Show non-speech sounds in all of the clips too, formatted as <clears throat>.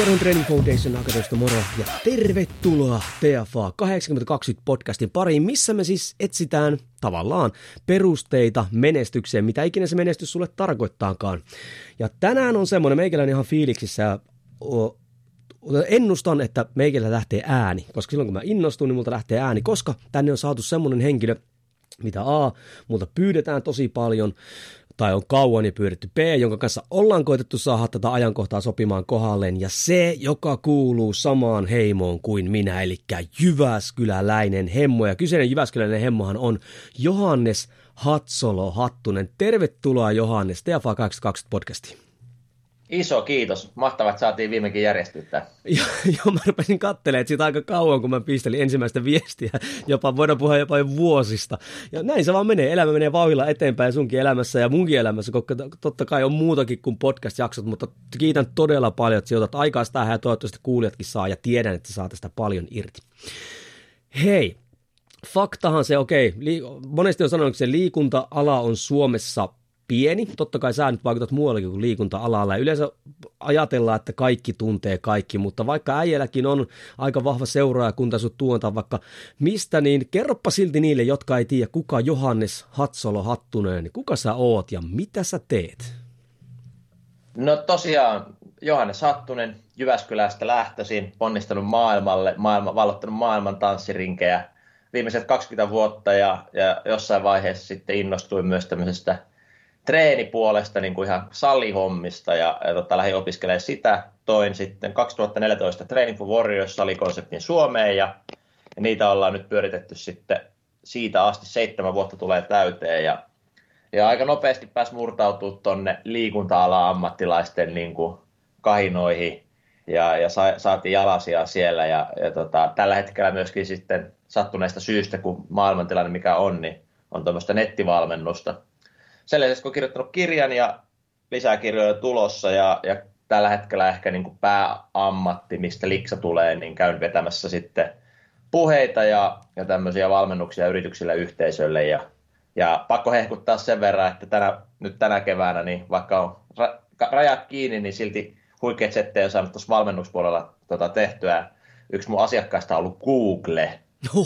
Korhon Training Foundation Akademista moro ja tervetuloa TFA 8020 podcastin pariin, missä me siis etsitään tavallaan perusteita menestykseen, mitä ikinä se menestys sulle tarkoittaakaan. Ja tänään on semmoinen, meikäläinen ihan fiiliksissä ennustan, että meikillä lähtee ääni, koska silloin kun mä innostun, niin multa lähtee ääni, koska tänne on saatu semmoinen henkilö, mitä A, multa pyydetään tosi paljon, tai on kauan jo pyydetty B, jonka kanssa ollaan koitettu saada tätä ajankohtaa sopimaan kohdalleen, ja se, joka kuuluu samaan heimoon kuin minä, eli Jyväskyläläinen hemmo, ja kyseinen Jyväskyläläinen hemmohan on Johannes Hatsolo Hattunen. Tervetuloa Johannes TFA 22 podcastiin. Iso kiitos. Mahtavaa, että saatiin viimekin järjestyttää. <laughs> Joo, mä rupesin katselemaan siitä aika kauan, kun mä pistelin ensimmäistä viestiä. Jopa voidaan puhua jopa jo vuosista. Ja näin se vaan menee. Elämä menee vauhilla eteenpäin sunkin elämässä ja munkin elämässä, koska totta kai on muutakin kuin podcast-jaksot, mutta kiitän todella paljon, että sijoitat aikaa tähän ja toivottavasti kuulijatkin saa ja tiedän, että saa tästä paljon irti. Hei, faktahan se, okei, okay, monesti on sanonut, että se liikunta-ala on Suomessa pieni. Totta kai sä nyt vaikutat muuallakin kuin liikunta-alalla. Yleensä ajatellaan, että kaikki tuntee kaikki, mutta vaikka äijälläkin on aika vahva seuraaja, kun sut tuonta vaikka mistä, niin kerropa silti niille, jotka ei tiedä, kuka Johannes Hatsolo Hattunen, kuka sä oot ja mitä sä teet? No tosiaan Johannes Hattunen, Jyväskylästä lähtöisin, ponnistanut maailmalle, maailma, vallottanut maailman tanssirinkejä viimeiset 20 vuotta ja, ja jossain vaiheessa sitten innostuin myös tämmöisestä treenipuolesta niin kuin ihan salihommista ja, ja tota, lähdin opiskelemaan sitä. Toin sitten 2014 Training for Warriors salikonseptin Suomeen ja, ja niitä ollaan nyt pyöritetty sitten siitä asti seitsemän vuotta tulee täyteen ja, ja aika nopeasti pääsi murtautua tuonne liikunta-alan ammattilaisten niin kuin kahinoihin ja, ja sa, saatiin jalasia siellä ja, ja tota, tällä hetkellä myöskin sitten sattuneesta syystä, kun maailmantilanne mikä on, niin on tuommoista nettivalmennusta – sen lisäksi kun kirjoittanut kirjan ja lisää kirjoja tulossa ja, ja tällä hetkellä ehkä niin kuin pääammatti, mistä liksa tulee, niin käyn vetämässä sitten puheita ja, ja tämmöisiä valmennuksia yrityksille yhteisölle ja, ja pakko hehkuttaa sen verran, että tänä, nyt tänä keväänä, niin vaikka on ra, rajat kiinni, niin silti huikeat settejä on saanut tuossa valmennuspuolella tota, tehtyä. Yksi mun asiakkaista on ollut Google. <laughs>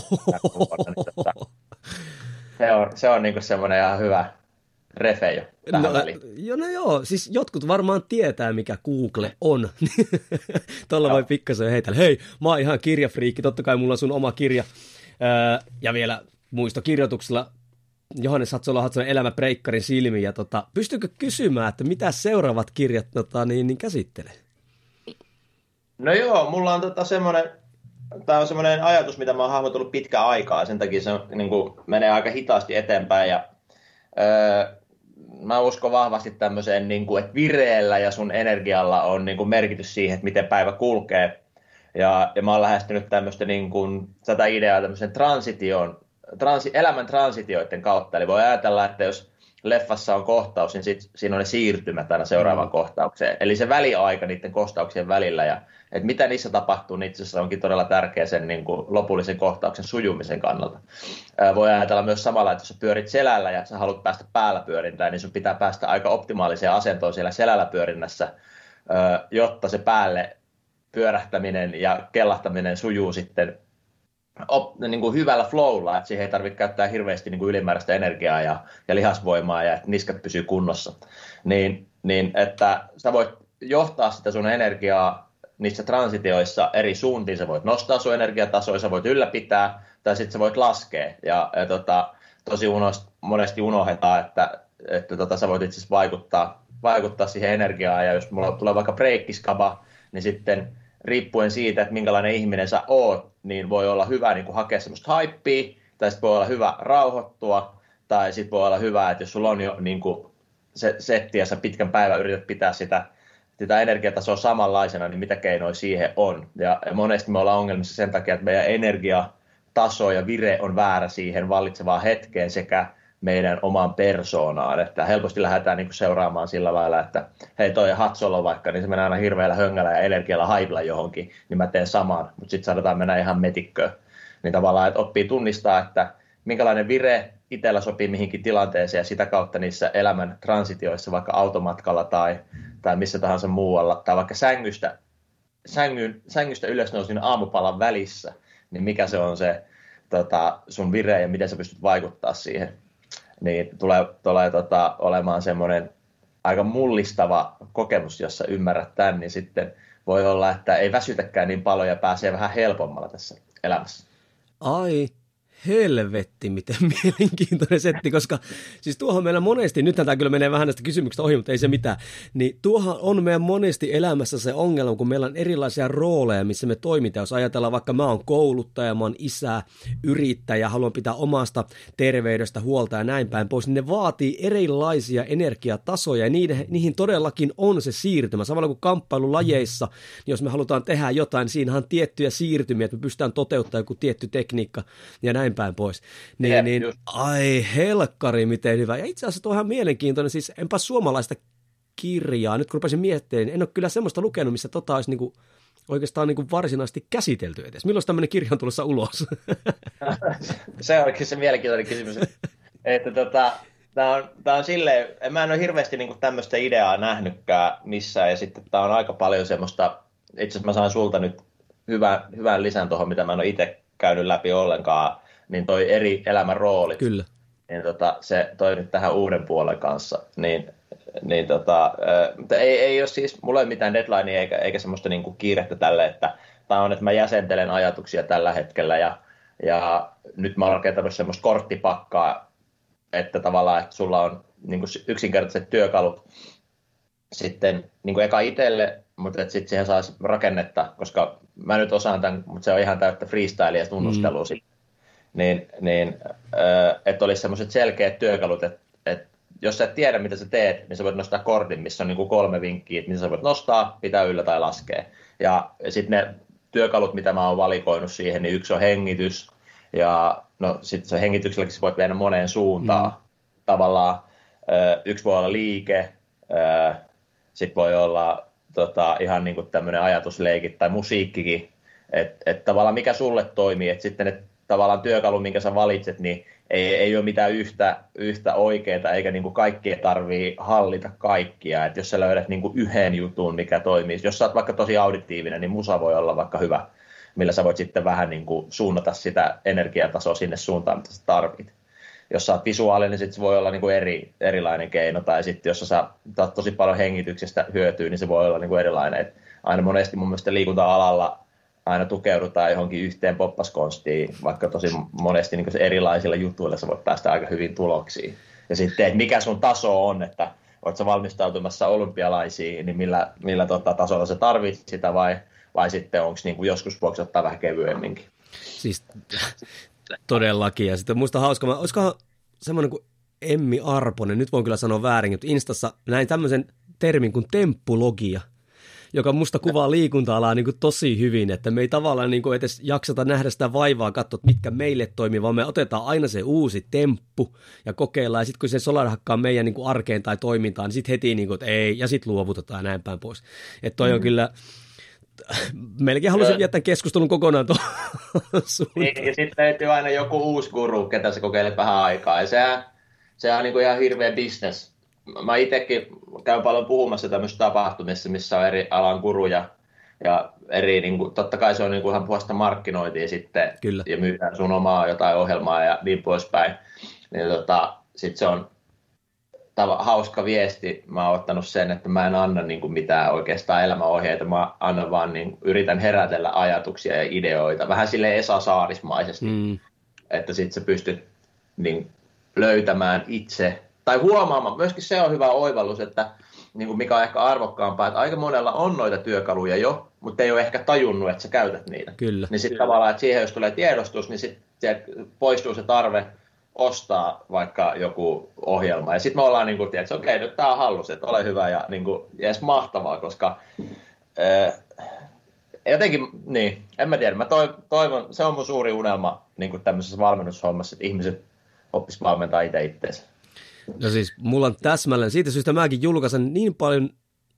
se on, se on niin semmoinen ihan hyvä, refe jo tähän no, Jo, no joo, siis jotkut varmaan tietää, mikä Google on. <laughs> Tuolla voi pikkasen heitellä. Hei, mä oon ihan kirjafriikki, totta kai mulla on sun oma kirja. Öö, ja vielä muistokirjoituksella Johannes Hatsola Hatsola Elämä Breikkarin silmiin. Ja tota, pystyykö kysymään, että mitä seuraavat kirjat tota, niin, niin käsittelee? No joo, mulla on tota semmoinen, tämä on semmoinen ajatus, mitä mä oon hahmotellut pitkään aikaa. Sen takia se niin kuin, menee aika hitaasti eteenpäin ja öö, mä uskon vahvasti tämmöiseen, niin kuin, että vireellä ja sun energialla on niin kuin merkitys siihen, että miten päivä kulkee. Ja, ja mä oon lähestynyt tämmöistä niin kuin, tätä ideaa tämmöisen transition, transi, elämän transitioiden kautta. Eli voi ajatella, että jos leffassa on kohtaus, niin sit, siinä on ne siirtymät aina seuraavaan mm. kohtaukseen. Eli se väliaika niiden kohtauksien välillä ja että mitä niissä tapahtuu, niin itse asiassa onkin todella tärkeä sen niin kuin lopullisen kohtauksen sujumisen kannalta. Ää, voi ajatella myös samalla, että jos sä pyörit selällä ja sä haluat päästä päällä pyörintään, niin sun pitää päästä aika optimaaliseen asentoon siellä selällä pyörinnässä, ää, jotta se päälle pyörähtäminen ja kellahtaminen sujuu sitten op, niin kuin hyvällä flowlla, että siihen ei tarvitse käyttää hirveästi niin kuin ylimääräistä energiaa ja, ja lihasvoimaa ja että niskat pysyy kunnossa. Niin, niin että sä voit johtaa sitä sun energiaa niissä transitioissa eri suuntiin. Sä voit nostaa sun energiatasoa, sä voit ylläpitää tai sitten sä voit laskea. Ja, ja tota, tosi unost, monesti unohdetaan, että, että tota, sä voit itse asiassa vaikuttaa, vaikuttaa siihen energiaan. Ja jos mulla tulee vaikka breikkiskaba, niin sitten riippuen siitä, että minkälainen ihminen sä oot, niin voi olla hyvä niin kuin hakea semmoista hypeä, tai sitten voi olla hyvä rauhoittua, tai sitten voi olla hyvä, että jos sulla on jo niin kuin se setti ja sä pitkän päivän yrität pitää sitä, sitä energiatasoa samanlaisena, niin mitä keinoja siihen on. Ja, ja monesti me ollaan ongelmissa sen takia, että meidän energiataso ja vire on väärä siihen vallitsevaan hetkeen sekä meidän omaan persoonaan, että helposti lähdetään niin seuraamaan sillä lailla, että hei toi Hatsolo vaikka, niin se menee aina hirveällä höngällä ja energialla haibla johonkin, niin mä teen saman, mutta sitten saadaan mennä ihan metikköön. Niin tavallaan, että oppii tunnistaa, että minkälainen vire itsellä sopii mihinkin tilanteeseen ja sitä kautta niissä elämän transitioissa, vaikka automatkalla tai, tai missä tahansa muualla, tai vaikka sängystä, sängyn, sängystä ylös nousin aamupalan välissä, niin mikä se on se tota, sun vire ja miten sä pystyt vaikuttaa siihen niin tulee, tulee tota, olemaan semmoinen aika mullistava kokemus, jossa ymmärrät tämän, niin sitten voi olla, että ei väsytäkään niin paljon ja pääsee vähän helpommalla tässä elämässä. Ai, helvetti, miten <laughs> mielenkiintoinen setti, koska siis tuohon meillä monesti, nyt tämä kyllä menee vähän näistä kysymyksistä ohi, mutta ei se mitään, niin tuohan on meidän monesti elämässä se ongelma, kun meillä on erilaisia rooleja, missä me toimitaan. Jos ajatellaan vaikka mä oon kouluttaja, mä oon isä, yrittäjä, haluan pitää omasta terveydestä huolta ja näin päin pois, niin ne vaatii erilaisia energiatasoja ja niihin, niihin todellakin on se siirtymä. Samalla kuin kamppailulajeissa, niin jos me halutaan tehdä jotain, niin siinä on tiettyjä siirtymiä, että me pystytään toteuttamaan joku tietty tekniikka ja näin näin päin pois. Niin, Jep, niin ai helkkari, miten hyvä. Ja itse asiassa tuo on ihan mielenkiintoinen, siis enpä suomalaista kirjaa, nyt kun rupesin miettimään, niin en ole kyllä semmoista lukenut, missä tota olisi niinku, oikeastaan niinku varsinaisesti käsitelty edes. Milloin tämmöinen kirja on tulossa ulos? <laughs> se onkin se mielenkiintoinen kysymys. että tota, Tämä on, tämä on silleen, mä en ole hirveästi niin tämmöistä ideaa nähnytkään missään, ja sitten tämä on aika paljon semmoista, itse asiassa mä saan sulta nyt hyvän, hyvän lisän tuohon, mitä mä en ole itse käynyt läpi ollenkaan, niin toi eri elämän roolit. Kyllä. Niin tota, se toi nyt tähän uuden puolen kanssa. Niin, niin tota, mutta ei, ei ole siis, mulla ei mitään deadlinea eikä, eikä semmoista niinku kiirettä tälle, että tämä on, että mä jäsentelen ajatuksia tällä hetkellä ja, ja nyt mä oon rakentanut semmoista korttipakkaa, että tavallaan, että sulla on niin kuin yksinkertaiset työkalut sitten niin kuin eka itselle, mutta sitten siihen saisi rakennetta, koska mä nyt osaan tämän, mutta se on ihan täyttä freestyle ja tunnustelua mm. sitten niin, niin että olisi semmoiset selkeät työkalut, että, että jos sä et tiedä, mitä sä teet, niin sä voit nostaa kortin, missä on niin kuin kolme vinkkiä, mitä sä voit nostaa, pitää yllä tai laskea. Ja sitten ne työkalut, mitä mä oon valikoinut siihen, niin yksi on hengitys, ja no sitten se hengitykselläkin voit mennä moneen suuntaan. Mm. Tavallaan yksi voi olla liike, sitten voi olla tota, ihan niin kuin tämmöinen ajatusleikit tai musiikkikin, että et tavallaan mikä sulle toimii, että sitten ne tavallaan työkalu, minkä sä valitset, niin ei, ei ole mitään yhtä, yhtä oikeaa, eikä niin kuin kaikkia tarvii hallita kaikkia. Et jos sä löydät niin kuin yhden jutun, mikä toimii, jos sä oot vaikka tosi auditiivinen, niin musa voi olla vaikka hyvä, millä sä voit sitten vähän niin kuin suunnata sitä energiatasoa sinne suuntaan, mitä sä tarvit. Jos sä oot visuaalinen, niin sitten se voi olla niin kuin eri, erilainen keino, tai sitten jos sä saat tosi paljon hengityksestä hyötyä, niin se voi olla niin kuin erilainen. Et aina monesti mun mielestä liikunta-alalla aina tukeudutaan johonkin yhteen poppaskonstiin, vaikka tosi monesti niin erilaisilla jutuilla sä voit päästä aika hyvin tuloksiin. Ja sitten, että mikä sun taso on, että oletko sä valmistautumassa olympialaisiin, niin millä, millä tota, tasolla sä tarvitset sitä vai, vai sitten onko niin joskus voiko ottaa vähän kevyemminkin. Siis todellakin. Ja sitten muista hauska, olisikohan semmoinen kuin Emmi Arponen, nyt voin kyllä sanoa väärin, mutta Instassa näin tämmöisen termin kuin temppulogia – joka musta kuvaa liikunta-alaa niin kuin tosi hyvin, että me ei tavallaan niin kuin edes jaksata nähdä sitä vaivaa, katsoa, mitkä meille toimii, vaan me otetaan aina se uusi temppu ja kokeillaan, ja sitten kun se solarhakkaa meidän niin kuin arkeen tai toimintaan, niin sitten heti niin kuin, että ei, ja sitten luovutetaan näin päin pois. Että toi mm. on kyllä, melkein haluaisin viettää keskustelun kokonaan tuohon niin, Ja sitten löytyy aina joku uusi guru, ketä sä kokeilet vähän aikaa, ja sehän, sehän on niin kuin ihan hirveä business mä itsekin käyn paljon puhumassa tämmöisissä tapahtumissa, missä on eri alan kuruja ja eri, niin kuin, totta kai se on niin kuin ihan puhasta markkinointia sitten Kyllä. ja myydään sun omaa jotain ohjelmaa ja niin poispäin. Niin tota, sitten se on tava, hauska viesti. Mä oon ottanut sen, että mä en anna niin kuin mitään oikeastaan elämäohjeita, mä annan vaan niin, yritän herätellä ajatuksia ja ideoita. Vähän sille Esa Saarismaisesti, mm. että sitten sä pystyt niin, löytämään itse tai huomaamaan, myöskin se on hyvä oivallus, että niin kuin mikä on ehkä arvokkaampaa, että aika monella on noita työkaluja jo, mutta ei ole ehkä tajunnut, että sä käytät niitä. Kyllä. Niin sitten tavallaan, että siihen jos tulee tiedostus, niin sitten poistuu se tarve ostaa vaikka joku ohjelma. Ja sitten me ollaan niin kuin, että okei, nyt tämä on hallus, että ole hyvä ja, niin kuin, edes mahtavaa, koska äh, jotenkin, niin, en mä tiedä, mä toivon, se on mun suuri unelma niin kuin tämmöisessä valmennushommassa, että ihmiset oppis valmentaa itse itseensä. No siis mulla on täsmälleen, siitä syystä mäkin julkaisen niin paljon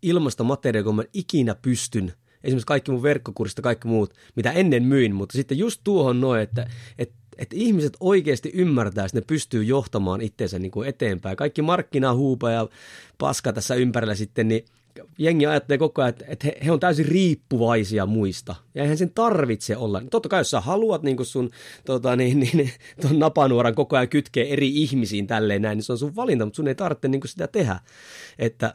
ilmasta materiaalia, kun mä ikinä pystyn, esimerkiksi kaikki mun verkkokurssista, kaikki muut, mitä ennen myin, mutta sitten just tuohon noin, että, että että ihmiset oikeasti ymmärtää, että ne pystyy johtamaan itseensä niin kuin eteenpäin. Kaikki markkinahuupa ja paska tässä ympärillä sitten, niin jengi ajattelee koko ajan, että he, he on täysin riippuvaisia muista. Ja eihän sen tarvitse olla. Totta kai jos sä haluat niin sun tota, niin, niin, ton napanuoran koko ajan kytkeä eri ihmisiin tälleen näin, niin se on sun valinta, mutta sun ei tarvitse niin sitä tehdä. Että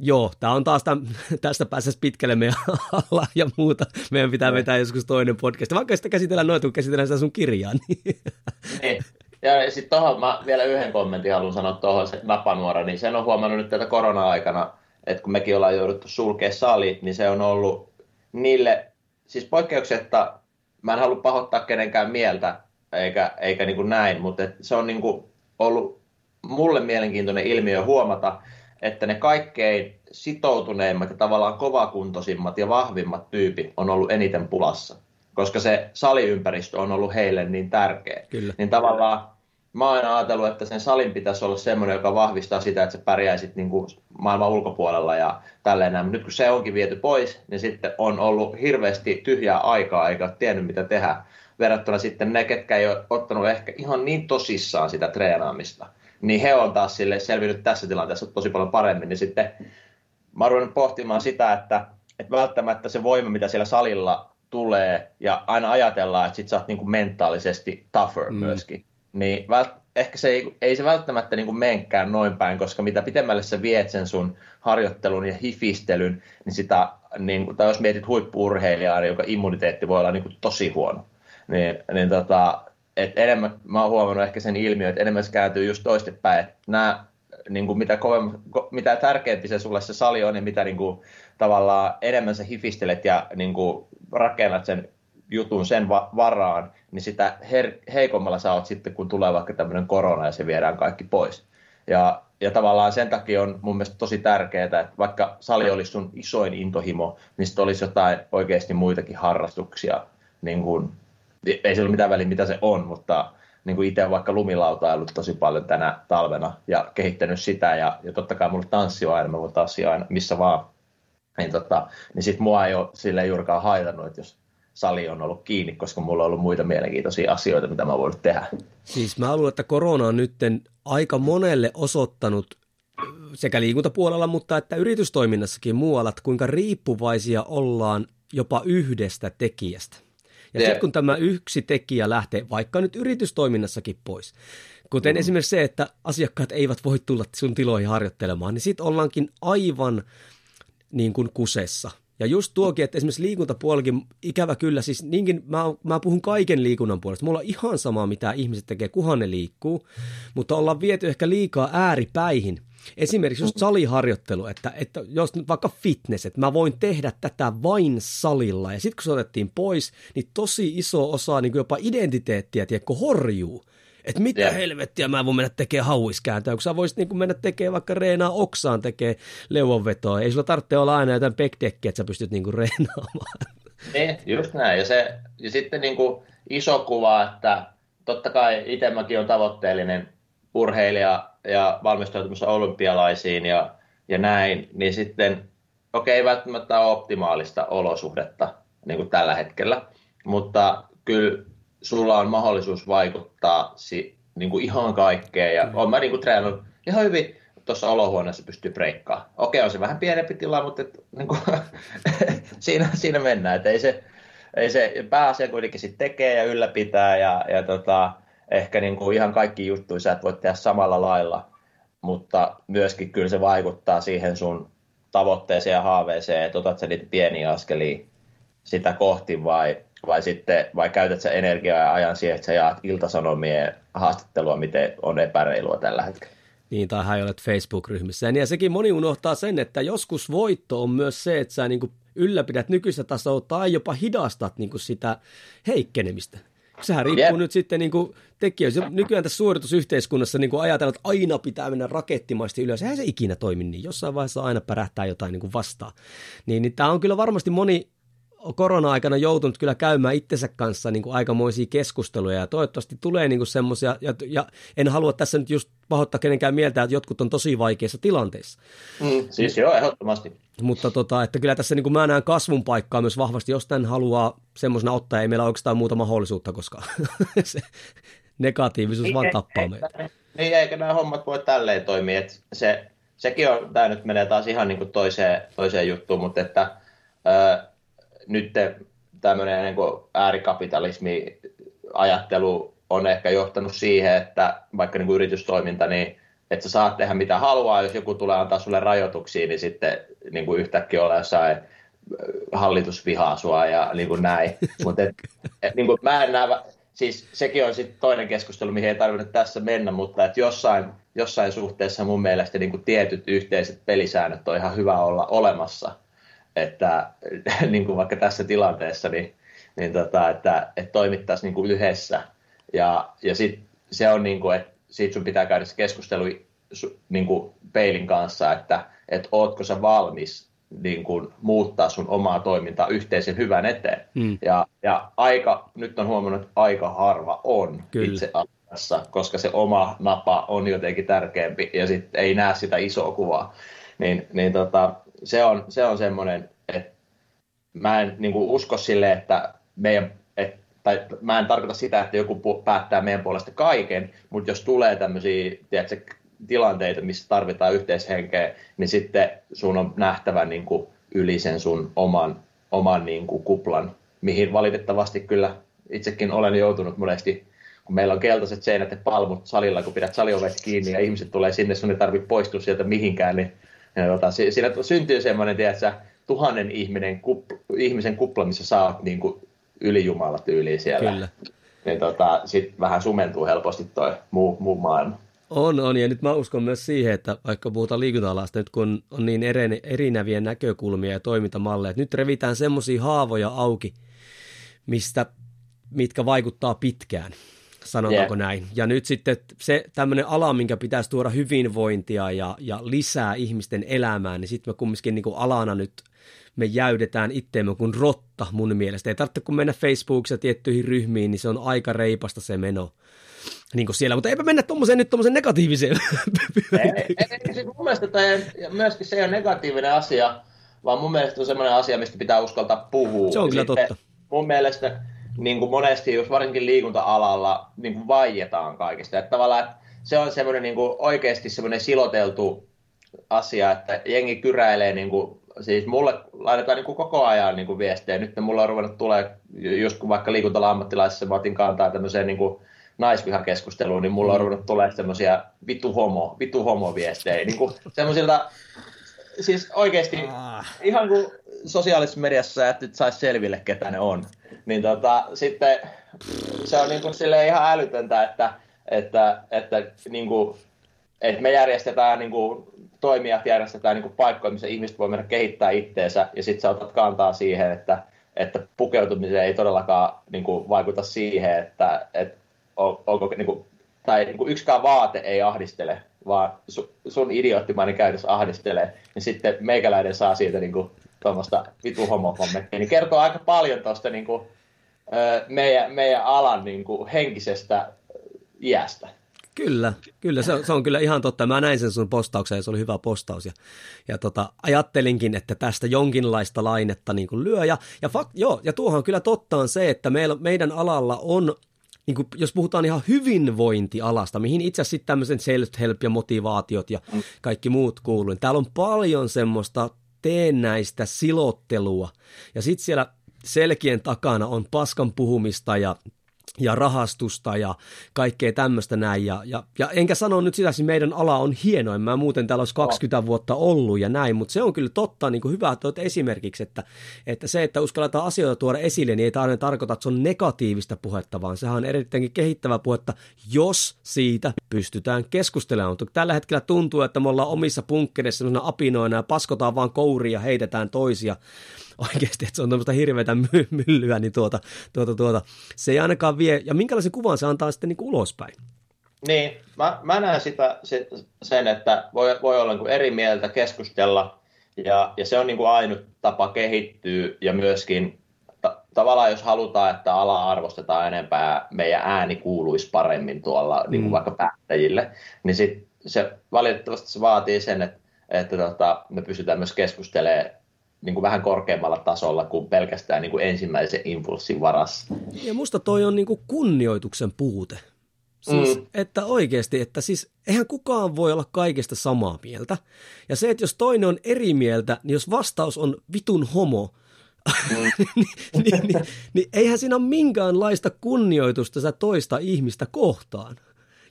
joo, tämä on taas tämän, <laughs> tästä päässä pitkälle meidän alla ja muuta. Meidän pitää vetää joskus toinen podcast. Vaikka sitä käsitellään noita, kun käsitellään sitä sun kirjaa. Niin. <laughs> niin. Ja sitten tuohon mä vielä yhden kommentin haluan sanoa tuohon se napanuora, niin sen on huomannut nyt tätä korona-aikana, että kun mekin ollaan jouduttu sulkea salit, niin se on ollut niille, siis poikkeuksetta, mä en halua pahoittaa kenenkään mieltä, eikä, eikä niin kuin näin, mutta se on niin kuin ollut mulle mielenkiintoinen ilmiö huomata, että ne kaikkein sitoutuneimmat ja tavallaan kovakuntoisimmat ja vahvimmat tyypit on ollut eniten pulassa, koska se saliympäristö on ollut heille niin tärkeä. Kyllä. Niin tavallaan mä oon aina ajatellut, että sen salin pitäisi olla semmoinen, joka vahvistaa sitä, että sä pärjäisit niin kuin maailman ulkopuolella ja tälleen näin. Nyt kun se onkin viety pois, niin sitten on ollut hirveästi tyhjää aikaa eikä ole tiennyt mitä tehdä verrattuna sitten ne, ketkä ei ole ottanut ehkä ihan niin tosissaan sitä treenaamista niin he on taas sille selvinnyt tässä tilanteessa tosi paljon paremmin, niin sitten mä oon pohtimaan sitä, että, että välttämättä se voima, mitä siellä salilla tulee, ja aina ajatellaan, että sit sä oot niin kuin mentaalisesti tougher mm. myöskin, niin vält, ehkä se ei, ei se välttämättä niin kuin menkään noin päin, koska mitä pitemmälle sä viet sen sun harjoittelun ja hifistelyn, niin sitä, niin, tai jos mietit huippuurheilijaa, niin joka immuniteetti voi olla niin kuin tosi huono, niin, niin tota, et enemmän, mä oon huomannut ehkä sen ilmiön, että enemmän se kääntyy just toistepäin, että nämä, niin kuin mitä, kovemmin, mitä tärkeämpi se sulle se sali on, niin mitä niin kuin, tavallaan enemmän sä hifistelet ja niin kuin, rakennat sen jutun sen va- varaan, niin sitä her- heikommalla sä oot sitten, kun tulee vaikka tämmöinen korona ja se viedään kaikki pois. Ja, ja tavallaan sen takia on mun mielestä tosi tärkeää, että vaikka sali olisi sun isoin intohimo, niin sitten olisi jotain oikeasti muitakin harrastuksia, niin kuin ei sillä ole mitään väliä, mitä se on, mutta niin kuin itse vaikka lumilautailut tosi paljon tänä talvena ja kehittänyt sitä, ja, ja totta kai mulle tanssi on aina, mä voin tanssia aina missä vaan, niin, tota, niin sit mua ei ole sille juurikaan haitannut, että jos sali on ollut kiinni, koska mulla on ollut muita mielenkiintoisia asioita, mitä mä voin tehdä. Siis mä luulen, että korona on nyt aika monelle osoittanut sekä liikuntapuolella, mutta että yritystoiminnassakin muualla, että kuinka riippuvaisia ollaan jopa yhdestä tekijästä. Ja sitten kun tämä yksi tekijä lähtee vaikka nyt yritystoiminnassakin pois, kuten mm. esimerkiksi se, että asiakkaat eivät voi tulla sun tiloihin harjoittelemaan, niin sitten ollaankin aivan niin kuin kusessa. Ja just tuokin, että esimerkiksi liikuntapuolikin, ikävä kyllä, siis niinkin, mä, mä puhun kaiken liikunnan puolesta. Mulla on ihan sama, mitä ihmiset tekee, kuhan ne liikkuu, mutta ollaan viety ehkä liikaa ääripäihin. Esimerkiksi just saliharjoittelu, että, että jos nyt vaikka fitness, että mä voin tehdä tätä vain salilla. Ja sitten kun se otettiin pois, niin tosi iso osa niin jopa identiteettiä, tiedätkö, horjuu. Että mitä yeah. helvettiä mä voin mennä tekemään hauiskääntöä, kun sä voisit niin kuin mennä tekemään vaikka reenaa oksaan tekee leuanvetoa. Ei sulla tarvitse olla aina jotain backdeckia, että sä pystyt niin kuin reenaamaan. Niin, just näin. Ja, se, ja sitten niin kuin iso kuva, että totta kai itse mäkin on tavoitteellinen urheilija ja valmistautumassa olympialaisiin ja, ja näin, niin sitten okei, okay, välttämättä ole optimaalista olosuhdetta niin kuin tällä hetkellä, mutta kyllä sulla on mahdollisuus vaikuttaa si, niin kuin ihan kaikkeen ja olen mä niin kuin treenannut ihan hyvin tuossa olohuoneessa pystyy breikkaamaan. Okei, on se vähän pienempi tila, mutta et, niin kuin, <laughs> siinä, siinä mennään. että ei se, ei se pääasia kuitenkin sit tekee ja ylläpitää ja, ja tota, ehkä niin kuin ihan kaikki juttuja sä et voi tehdä samalla lailla, mutta myöskin kyllä se vaikuttaa siihen sun tavoitteeseen ja haaveeseen, että otat sä niitä pieniä askelia sitä kohti vai, vai sitten vai käytät sä energiaa ja ajan siihen, että sä jaat iltasanomien haastattelua, miten on epäreilua tällä hetkellä. Niin, tai olet Facebook-ryhmissä. Ja sekin moni unohtaa sen, että joskus voitto on myös se, että sä niin ylläpidät nykyistä tasoa tai jopa hidastat niin sitä heikkenemistä. Sehän riippuu Jep. nyt sitten niin tekijöistä. Nykyään tässä suoritusyhteiskunnassa niin ajatellaan, että aina pitää mennä rakettimaisesti ylös. Eihän se ikinä toimi niin. Jossain vaiheessa aina pärähtää jotain niin vastaan. Niin, niin tämä on kyllä varmasti moni korona-aikana joutunut kyllä käymään itsensä kanssa niin kuin aikamoisia keskusteluja ja toivottavasti tulee niin semmoisia, ja, ja en halua tässä nyt just pahoittaa kenenkään mieltä, että jotkut on tosi vaikeissa tilanteissa. Mm, siis joo, ehdottomasti. Mutta tota, että kyllä tässä niin kuin mä näen kasvun paikkaa myös vahvasti, jos tämän haluaa semmoisena ottaa, ei meillä ole oikeastaan muuta mahdollisuutta, koska <laughs> se negatiivisuus vaan tappaa meitä. Niin, eikä nämä hommat voi tälleen toimia. Että se, sekin on, tämä nyt menee taas ihan niin kuin toiseen, toiseen juttuun, mutta että ää, nyt tämmöinen niin äärikapitalismi ajattelu on ehkä johtanut siihen, että vaikka niin kuin yritystoiminta, niin että sä saat tehdä mitä haluaa, jos joku tulee antaa sulle rajoituksia, niin sitten niin kuin yhtäkkiä olla jossain hallitus vihaa sua ja niin kuin näin. <laughs> Mutta et, et, niin kuin mä en näe, siis sekin on sitten toinen keskustelu, mihin ei tarvitse tässä mennä, mutta että jossain, jossain suhteessa mun mielestä niin kuin tietyt yhteiset pelisäännöt on ihan hyvä olla olemassa, että <laughs> niin kuin vaikka tässä tilanteessa, niin, niin tota, että, että toimittaisiin niin kuin yhdessä ja, ja sit se on niin kuin, että siitä sun pitää käydä se keskustelu niin kuin peilin kanssa, että, että ootko sä valmis niin kuin, muuttaa sun omaa toimintaa yhteisen hyvän eteen. Mm. Ja, ja aika, nyt on huomannut, että aika harva on Kyllä. itse asiassa, koska se oma napa on jotenkin tärkeämpi ja sitten ei näe sitä isoa kuvaa. Niin, niin tota, se on, se on semmoinen, että mä en niin kuin, usko sille, että meidän että tai mä en tarkoita sitä, että joku päättää meidän puolesta kaiken, mutta jos tulee tämmöisiä tiedätkö, tilanteita, missä tarvitaan yhteishenkeä, niin sitten sun on nähtävä niin kuin yli sen sun oman, oman niin kuin kuplan, mihin valitettavasti kyllä itsekin olen joutunut monesti, kun meillä on keltaiset seinät ja palmut salilla, kun pidät saliovet kiinni ja ihmiset tulee sinne, sun ei tarvitse poistua sieltä mihinkään, niin ja tota, siinä syntyy semmoinen, tiedätkö, tuhannen ihminen, kupla, ihmisen kupla, missä sä oot niin kuin ylijumala tyyliin siellä. Kyllä. Niin tota, sitten vähän sumentuu helposti toi muu, muu maailma. On, on, ja nyt mä uskon myös siihen, että vaikka puhutaan liikunta-alasta, nyt kun on niin erinäviä näkökulmia ja toimintamalleja, että nyt revitään semmoisia haavoja auki, mistä, mitkä vaikuttaa pitkään, sanotaanko yeah. näin. Ja nyt sitten se tämmöinen ala, minkä pitäisi tuoda hyvinvointia ja, ja lisää ihmisten elämään, niin sitten me kumminkin niin alana nyt me jäydetään itteemme kuin rotta mun mielestä. Ei tarvitse kun mennä Facebookissa tiettyihin ryhmiin, niin se on aika reipasta se meno. Niin kuin siellä, mutta eipä mennä tuommoiseen nyt tuommoiseen negatiiviseen. ei, <laughs> ei, ei, siis mun mielestä tämä myöskin se ei ole negatiivinen asia, vaan mun mielestä on semmoinen asia, mistä pitää uskaltaa puhua. Se on kyllä totta. Mun mielestä niin kuin monesti, jos varsinkin liikunta-alalla, niin kuin vaietaan kaikista. Että tavallaan että se on semmoinen niin kuin oikeasti semmoinen siloteltu asia, että jengi kyräilee niin kuin siis mulle laitetaan niin kuin koko ajan niin kuin viestejä. Nyt mulla on ruvennut tulee, just kun vaikka liikuntala ammattilaisessa mä otin kantaa tämmöiseen niin kuin naisvihakeskusteluun, niin mulla on ruvennut tulee semmoisia vitu homo, vitu homo viestejä. Niin kuin semmoisilta, siis oikeasti ah. ihan kuin sosiaalisessa mediassa että nyt saisi selville, ketä ne on. Niin tota, sitten se on niin kuin ihan älytöntä, että, että, että, niin kuin, että me järjestetään niin kuin toimijat järjestetään niin kuin paikkoja, missä ihmiset voi mennä kehittää itteensä, ja sitten sä otat kantaa siihen, että, että pukeutumiseen ei todellakaan niin kuin, vaikuta siihen, että, että on, onko, niin kuin, tai niin kuin yksikään vaate ei ahdistele, vaan su, sun idioottimainen käytös ahdistelee, niin sitten meikäläinen saa siitä niin kuin, tuommoista vitu homokommenttia, niin kertoo aika paljon tuosta niin kuin, meidän, meidän alan niin kuin, henkisestä iästä. Kyllä, kyllä se on, se on kyllä ihan totta. Mä näin sen sun postauksen ja se oli hyvä postaus. Ja, ja tota, ajattelinkin, että tästä jonkinlaista lainetta niin kuin lyö. Ja, ja, fakt, joo, ja tuohon kyllä totta on se, että meillä, meidän alalla on niin kuin, jos puhutaan ihan hyvinvointialasta, mihin itse asiassa tämmöisen self-help ja motivaatiot ja kaikki muut kuuluu, niin täällä on paljon semmoista teennäistä silottelua. Ja sitten siellä selkien takana on paskan puhumista ja ja rahastusta ja kaikkea tämmöistä näin. Ja, ja, ja enkä sano nyt sitä, että meidän ala on hieno, en mä muuten täällä olisi 20 vuotta ollut ja näin, mutta se on kyllä totta, niin kuin hyvä että esimerkiksi, että, että se, että uskalletaan asioita tuoda esille, niin ei aina tarkoita, että se on negatiivista puhetta, vaan sehän on erittäinkin kehittävä puhetta, jos siitä pystytään keskustelemaan. Mutta tällä hetkellä tuntuu, että me ollaan omissa punkkereissa apinoina ja paskotaan vaan kouria ja heitetään toisia oikeasti, että se on tämmöistä hirveätä my- myllyä, niin tuota, tuota, tuota, se ei ainakaan vie, ja minkälaisen kuvan se antaa sitten niin kuin ulospäin? Niin, mä, mä näen sitä, sen, että voi, voi olla niin eri mieltä, keskustella, ja, ja se on niin kuin ainut tapa kehittyä, ja myöskin ta- tavallaan jos halutaan, että ala arvostetaan enempää, meidän ääni kuuluisi paremmin tuolla mm. niin kuin vaikka päättäjille, niin sit se valitettavasti se vaatii sen, että, että tota, me pystytään myös keskustelemaan niin kuin vähän korkeammalla tasolla kuin pelkästään niin kuin ensimmäisen impulssin varassa. Ja musta toi on niin kuin kunnioituksen puute. Siis, mm. että oikeasti, että siis eihän kukaan voi olla kaikesta samaa mieltä. Ja se, että jos toinen on eri mieltä, niin jos vastaus on vitun homo, mm. <laughs> niin, niin, niin, niin eihän siinä ole minkäänlaista kunnioitusta sitä toista ihmistä kohtaan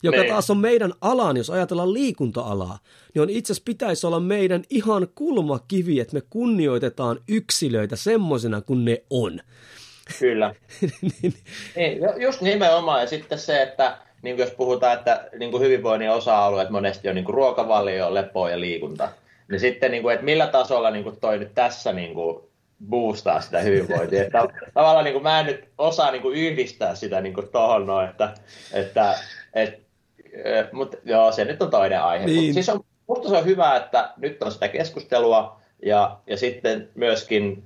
joka. Niin. taas on meidän alan, jos ajatellaan liikunta-alaa, niin on itse asiassa pitäisi olla meidän ihan kulmakivi, että me kunnioitetaan yksilöitä semmoisena kuin ne on. Kyllä. <laughs> niin. niin, just nimenomaan. Ja sitten se, että niin kuin jos puhutaan, että niin kuin hyvinvoinnin osa-alueet monesti on niin kuin ruokavalio, lepo ja liikunta, niin sitten, niin kuin, että millä tasolla niin kuin toi nyt tässä niin kuin boostaa sitä hyvinvointia. Että <laughs> tavallaan niin kuin, mä en nyt osaa niin kuin, yhdistää sitä niin kuin, tohon noin, että, että, että mutta joo, se nyt on toinen aihe. Niin. Mut siis on, musta se on hyvä, että nyt on sitä keskustelua ja, ja sitten myöskin,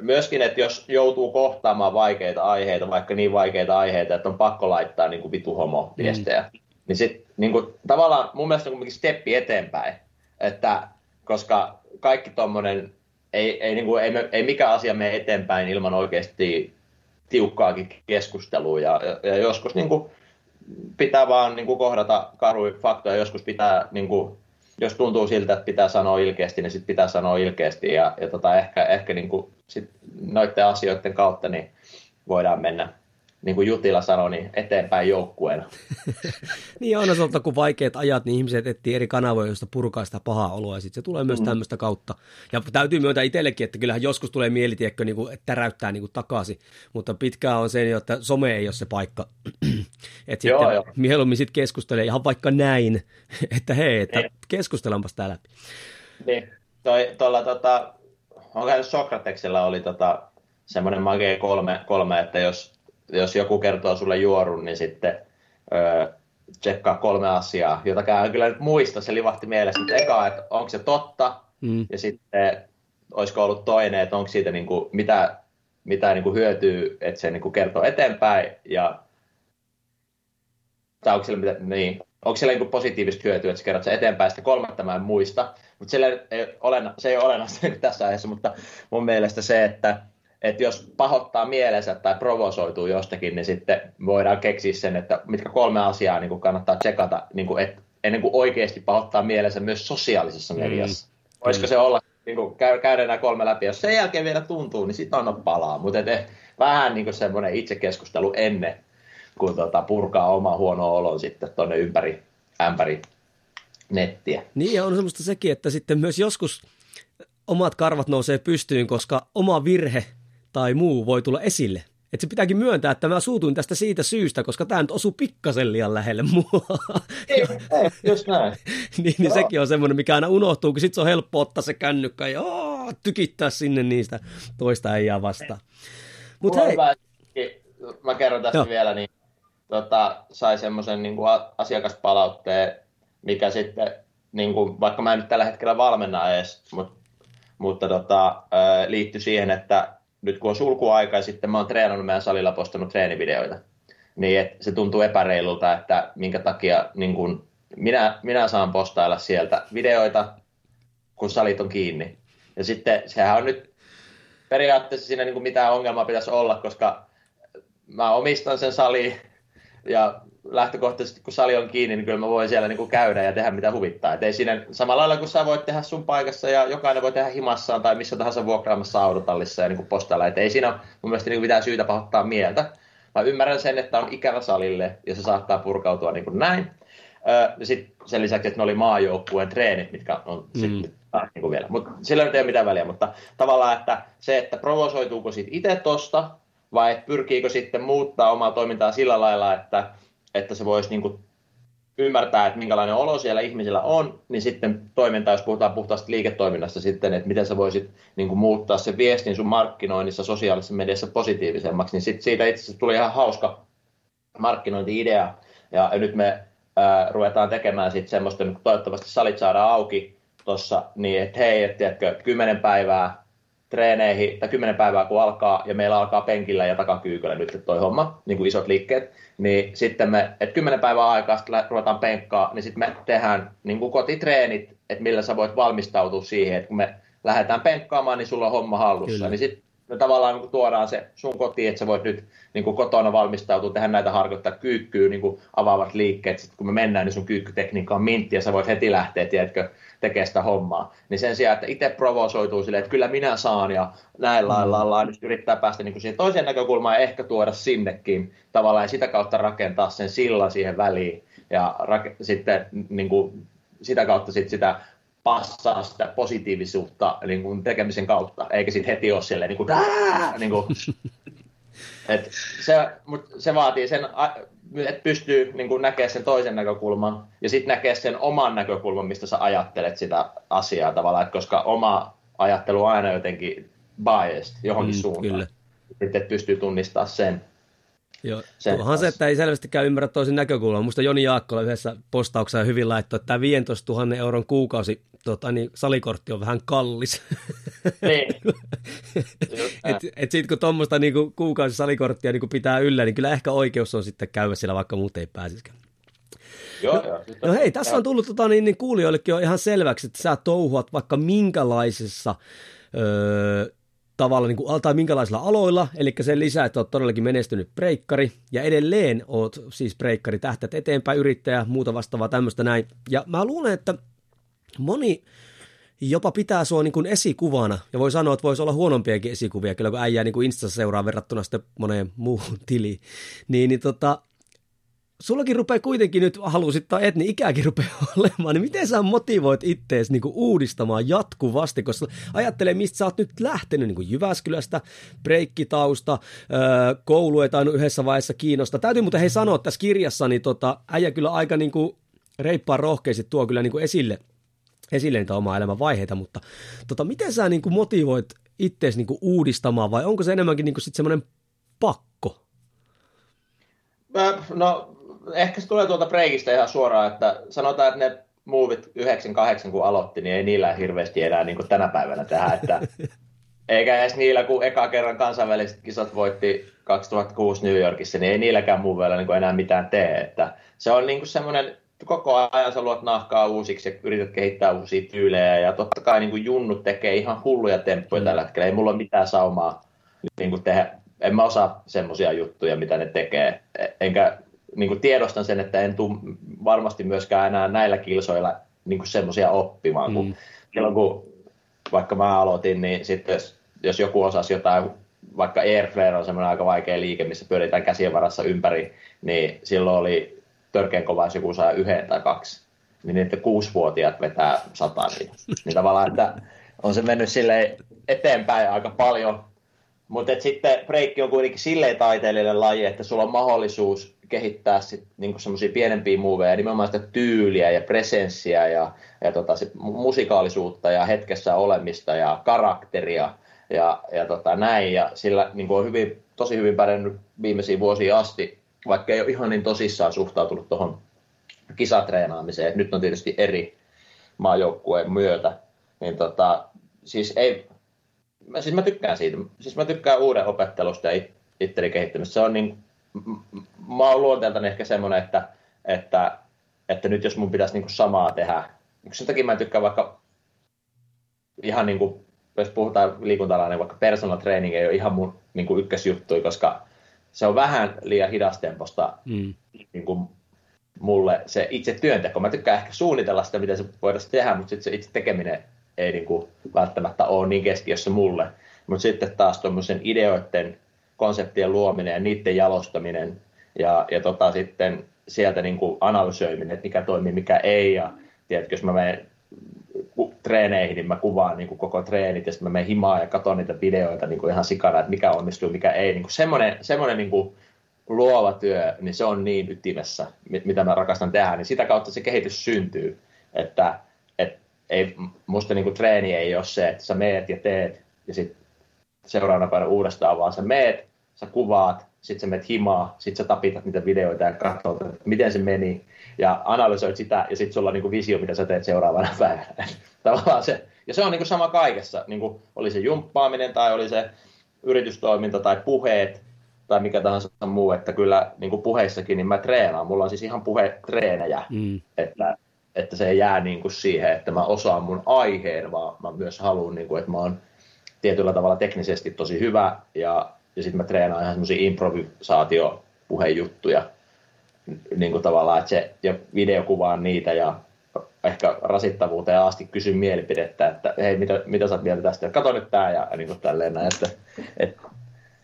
myöskin, että jos joutuu kohtaamaan vaikeita aiheita, vaikka niin vaikeita aiheita, että on pakko laittaa niin kuin vitu homo viestejä, mm. niin sitten niin kuin, tavallaan mun mielestä on kuitenkin steppi eteenpäin, että koska kaikki tuommoinen, ei, ei, niin kuin, ei, ei mikään asia mene eteenpäin ilman oikeasti tiukkaakin keskustelua ja, ja, ja joskus niin kuin, pitää vaan niin kuin kohdata karuja faktoja. Joskus pitää, niin kuin, jos tuntuu siltä, että pitää sanoa ilkeästi, niin sitten pitää sanoa ilkeästi. Ja, ja tota, ehkä, ehkä niin kuin sit noiden asioiden kautta niin voidaan mennä niin kuin Jutila sanoi, niin eteenpäin joukkueena. <laughs> niin on se kun vaikeat ajat, niin ihmiset etsii eri kanavoja, joista purkaa sitä pahaa oloa, ja sitten se tulee myös mm. tämmöistä kautta. Ja täytyy myöntää itsellekin, että kyllähän joskus tulee mielitiekkö niin kuin, että täräyttää niin kuin takaisin, mutta pitkään on se, että some ei ole se paikka. <clears throat> että sitten joo, mieluummin sitten keskustelee ihan vaikka näin, <laughs> että hei, että niin. keskustellaanpas täällä läpi. Niin, toi, tuolla tota, onko Sokrateksella oli tota, semmoinen mage kolme, kolme, että jos jos joku kertoo sulle juorun, niin sitten öö, tsekkaa kolme asiaa, jota en kyllä nyt muista, se livahti mielessä, että eka, että onko se totta, mm. ja sitten olisiko ollut toinen, että onko siitä niin kuin, mitä, mitä niin kuin hyötyy, että se niin kuin kertoo eteenpäin, ja tai onko siellä, mitä, niin, onko siellä niin positiivista hyötyä, että sä kerrot sen eteenpäin, sitten kolmatta mä en muista, mutta ei ole, se ei ole olennaista <laughs> tässä aiheessa, mutta mun mielestä se, että että jos pahoittaa mielensä tai provosoituu jostakin, niin sitten voidaan keksiä sen, että mitkä kolme asiaa niin kuin kannattaa tsekata, niin kuin, että ennen kuin oikeasti pahoittaa mielensä myös sosiaalisessa mm. mediassa. Mm. Voisiko se olla, niin kuin, käydä nämä kolme läpi, jos sen jälkeen vielä tuntuu, niin sitten anna palaa. Mutta et, vähän niin kuin semmoinen itsekeskustelu ennen, kun tota, purkaa oma huono olon sitten tuonne ympäri ämpäri nettiä. Niin ja on semmoista sekin, että sitten myös joskus omat karvat nousee pystyyn, koska oma virhe tai muu voi tulla esille. Että se pitääkin myöntää, että mä suutuin tästä siitä syystä, koska tämä nyt osuu pikkasen liian lähelle mua. Ei, ei just näin. <laughs> niin, niin sekin on semmoinen, mikä aina unohtuu, kun sit se on helppo ottaa se kännykkä ja oo, tykittää sinne niistä toista ei jää vastaan. Mut hei. Hyvä, mä kerron tästä Joo. vielä, niin tota, sai semmoisen niin asiakaspalautteen, mikä sitten, niin kuin, vaikka mä en nyt tällä hetkellä valmenna edes, mutta, mutta tota, liittyi siihen, että nyt kun on sulkuaika ja sitten mä oon treenannut meidän salilla postannut treenivideoita, niin et se tuntuu epäreilulta, että minkä takia niin kun minä, minä saan postailla sieltä videoita, kun salit on kiinni. Ja sitten sehän on nyt periaatteessa siinä niin mitään ongelmaa pitäisi olla, koska mä omistan sen sali ja lähtökohtaisesti kun sali on kiinni, niin kyllä mä voin siellä niin kuin käydä ja tehdä mitä huvittaa. Et ei siinä, samalla lailla kuin sä voit tehdä sun paikassa ja jokainen voi tehdä himassaan tai missä tahansa vuokraamassa autotallissa ja niin kuin postailla. Et ei siinä ole mun mielestä niin kuin mitään syytä pahoittaa mieltä. Mä ymmärrän sen, että on ikävä salille ja se saattaa purkautua niin kuin näin. ja sitten sen lisäksi, että ne oli maajoukkueen treenit, mitkä on mm. sitten niin kuin vielä. Mutta sillä ei ole mitään väliä, mutta tavallaan, että se, että provosoituuko sitten itse tosta, vai pyrkiikö sitten muuttaa omaa toimintaa sillä lailla, että että se voisi niin kuin ymmärtää, että minkälainen olo siellä ihmisillä on, niin sitten toiminta, jos puhutaan puhtaasti liiketoiminnasta sitten, että miten sä voisit niin kuin, muuttaa se viestin sun markkinoinnissa sosiaalisessa mediassa positiivisemmaksi, niin sit siitä itse asiassa tuli ihan hauska markkinointi-idea, ja nyt me ää, ruvetaan tekemään sitten semmoista, niin toivottavasti salit saadaan auki tuossa, niin että hei, että tiedätkö, kymmenen päivää treeneihin, tai kymmenen päivää kun alkaa, ja meillä alkaa penkillä ja takakyykyllä nyt toi homma, niin kuin isot liikkeet, niin sitten me, että kymmenen päivää aikaa sitten ruvetaan penkkaa, niin sitten me tehdään niin kuin kotitreenit, että millä sä voit valmistautua siihen, että kun me lähdetään penkkaamaan, niin sulla on homma hallussa, Kyllä. niin sitten me tavallaan niin tuodaan se sun kotiin, että sä voit nyt niin kuin kotona valmistautua, tehdä näitä harjoittaa kyykkyä, niin kuin avaavat liikkeet, sitten kun me mennään, niin sun kyykkytekniikka on mintti, ja sä voit heti lähteä, tiedätkö, tekee sitä hommaa. Niin sen sijaan, että itse provosoituu silleen, että kyllä minä saan ja näin lailla, mm. lailla yrittää päästä niin kuin siihen toiseen näkökulmaan ja ehkä tuoda sinnekin tavallaan ja sitä kautta rakentaa sen sillan siihen väliin ja rak- sitten niin kuin, sitä kautta sit sitä passaa sitä positiivisuutta niin kuin tekemisen kautta, eikä sitten heti ole silleen niin kuin, niin kuin, <laughs> et se, mut se vaatii sen että pystyy niin kuin näkemään sen toisen näkökulman ja sitten näkee sen oman näkökulman, mistä sä ajattelet sitä asiaa tavallaan, että koska oma ajattelu on aina jotenkin biased johonkin mm, suuntaan. Kyllä. Sitten pystyy tunnistamaan sen. Joo, onhan se, että ei selvästikään ymmärrä toisen näkökulman. Musta Joni Jaakkola yhdessä postauksessa hyvin laittoi, että tämä 15 000 euron kuukausi tota, niin salikortti on vähän kallis. <laughs> Niin. <laughs> et, et sit kun tuommoista niinku, kuukausi salikorttia niinku pitää yllä, niin kyllä ehkä oikeus on sitten käydä siellä, vaikka muut ei pääsisikään. Joo, no, joo, no hei, tässä on tullut tota, niin, niin kuulijoillekin on ihan selväksi, että sä touhuat vaikka minkälaisessa öö, tavalla, niin kuin, tai minkälaisilla aloilla, eli sen lisää, että olet todellakin menestynyt breikkari, ja edelleen oot siis breikkari, tähtät eteenpäin, yrittäjä, muuta vastaavaa tämmöistä näin. Ja mä luulen, että moni jopa pitää sua niin kuin esikuvana, ja voi sanoa, että voisi olla huonompiakin esikuvia, kyllä kun äijää niin kuin seuraa verrattuna sitten moneen muuhun <laughs> tiliin, niin, niin tota, sullakin rupeaa kuitenkin nyt, halusit tai et, niin ikäkin rupeaa <laughs> olemaan, niin miten sä motivoit ittees niin kuin uudistamaan jatkuvasti, koska ajattelee, mistä sä oot nyt lähtenyt niin kuin Jyväskylästä, breikkitausta, koulu tainnut yhdessä vaiheessa kiinnosta. Täytyy muuten hei sanoa tässä kirjassa, niin tota, äijä kyllä aika niin kuin reippaan rohkeasti tuo kyllä niin kuin esille, esille niitä omaa elämän vaiheita, mutta tota, miten sä niin kuin motivoit ittees niin kuin uudistamaan vai onko se enemmänkin niin kuin sit semmoinen pakko? No ehkä se tulee tuolta breikistä ihan suoraan, että sanotaan, että ne muuvit 9-8 kun aloitti, niin ei niillä hirveästi enää niin kuin tänä päivänä tehdä, että <laughs> eikä edes niillä, kun eka kerran kansainväliset kisat voitti 2006 New Yorkissa, niin ei niilläkään muuveilla niin enää mitään tee, että se on niin semmoinen, koko ajan sä luot nahkaa uusiksi ja yrität kehittää uusia tyylejä ja totta kai niin kuin junnut tekee ihan hulluja temppuja mm. tällä hetkellä, ei mulla ole mitään saumaa niin kuin tehdä, en mä osaa semmoisia juttuja, mitä ne tekee, enkä niin kuin tiedostan sen, että en tule varmasti myöskään enää näillä kilsoilla niin semmoisia oppimaan. Mm. Kun, silloin kun vaikka mä aloitin, niin sitten jos, jos joku osasi jotain, vaikka airflare on semmoinen aika vaikea liike, missä pyöritään käsien varassa ympäri, niin silloin oli törkeän kova, jos joku saa yhden tai kaksi. Niin niitä kuusivuotiaat vetää sata niitä. Niin tavallaan, että on se mennyt sille eteenpäin aika paljon. Mutta sitten breikki on kuitenkin silleen taiteellinen laji, että sulla on mahdollisuus kehittää sit niinku semmoisia pienempiä muoveja, nimenomaan sitä tyyliä ja presenssiä ja, ja tota, sit musikaalisuutta ja hetkessä olemista ja karakteria ja, ja tota, näin. Ja sillä niinku on hyvin, tosi hyvin pärjännyt viimeisiin vuosiin asti, vaikka ei ole ihan niin tosissaan suhtautunut tuohon kisatreenaamiseen. Nyt on tietysti eri maajoukkueen myötä. Niin tota, siis ei, mä, siis mä tykkään siitä. Siis mä tykkään uuden opettelusta ja itteri kehittämistä. Se on niin mä oon luonteeltani ehkä semmoinen, että, että, että nyt jos mun pitäisi niin samaa tehdä, sen takia mä tykkään vaikka ihan niin kuin, jos puhutaan liikuntalainen, niin vaikka personal training ei ole ihan mun niin kuin ykkösjuttu, koska se on vähän liian hidastemposta mm. niin kuin mulle se itse työnteko. Mä tykkään ehkä suunnitella sitä, miten se voidaan tehdä, mutta sitten se itse tekeminen ei niin kuin välttämättä ole niin keskiössä mulle. Mutta sitten taas tuommoisen ideoiden konseptien luominen ja niiden jalostaminen ja, ja tota, sitten sieltä niin kuin analysoiminen, että mikä toimii, mikä ei. Ja tiedätkö, jos mä menen treeneihin, niin mä kuvaan niin kuin koko treenit ja sitten mä menen himaan ja katson niitä videoita niin kuin ihan sikana, että mikä onnistuu, mikä ei. Niin kuin semmoinen, semmoinen niin kuin luova työ, niin se on niin ytimessä, mitä mä rakastan tehdä, niin sitä kautta se kehitys syntyy, että et, ei, musta niin kuin treeni ei ole se, että sä meet ja teet, ja sitten seuraavana päivänä uudestaan, vaan sä meet, sä kuvaat, sitten sä menet himaa, sitten sä tapitat niitä videoita ja katsot, että miten se meni, ja analysoit sitä, ja sitten sulla on niin kuin visio, mitä sä teet seuraavana <laughs> päivänä. Tavallaan se, ja se on niin kuin sama kaikessa, niin kuin oli se jumppaaminen tai oli se yritystoiminta tai puheet tai mikä tahansa muu, että kyllä niin kuin puheissakin niin mä treenaan. Mulla on siis ihan puhetreenejä, mm. että, että se ei jää niin kuin siihen, että mä osaan mun aiheen, vaan mä myös haluan, niin kuin, että mä oon tietyllä tavalla teknisesti tosi hyvä ja, ja sitten mä treenaan ihan semmoisia improvisaatiopuhejuttuja niin kuin tavallaan, että se ja videokuvaan niitä ja ehkä rasittavuuteen asti kysyn mielipidettä, että hei, mitä, mitä sä oot mieltä tästä, kato nyt tää ja niin kuin tälleen näin, että, että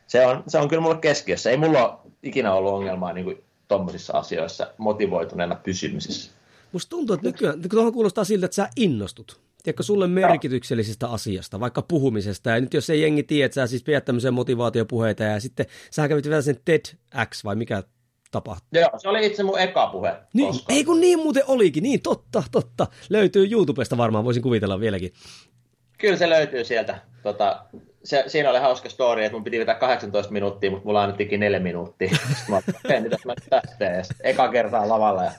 se, on, se on kyllä mulle keskiössä. Ei mulla ikinä ollut ongelmaa niin tuommoisissa asioissa motivoituneena pysymisessä. Musta tuntuu, että nykyään, tuohon kuulostaa siltä, että sä innostut. Tiedätkö, sulle merkityksellisestä asiasta, vaikka puhumisesta. Ja nyt jos ei jengi tiedä, että sä siis pidät tämmöisiä motivaatiopuheita ja sitten sä kävit vielä sen TEDx vai mikä tapahtui. Joo, se oli itse mun eka puhe. Niin, ei kun niin muuten olikin, niin totta, totta. Löytyy YouTubesta varmaan, voisin kuvitella vieläkin. Kyllä se löytyy sieltä. Tota, se, siinä oli hauska story, että mun piti vetää 18 minuuttia, mutta mulla annettiinkin 4 minuuttia. <laughs> Sitten mä ajattelin, mitä mä tästä teen. Eka kertaa lavalla. Ja,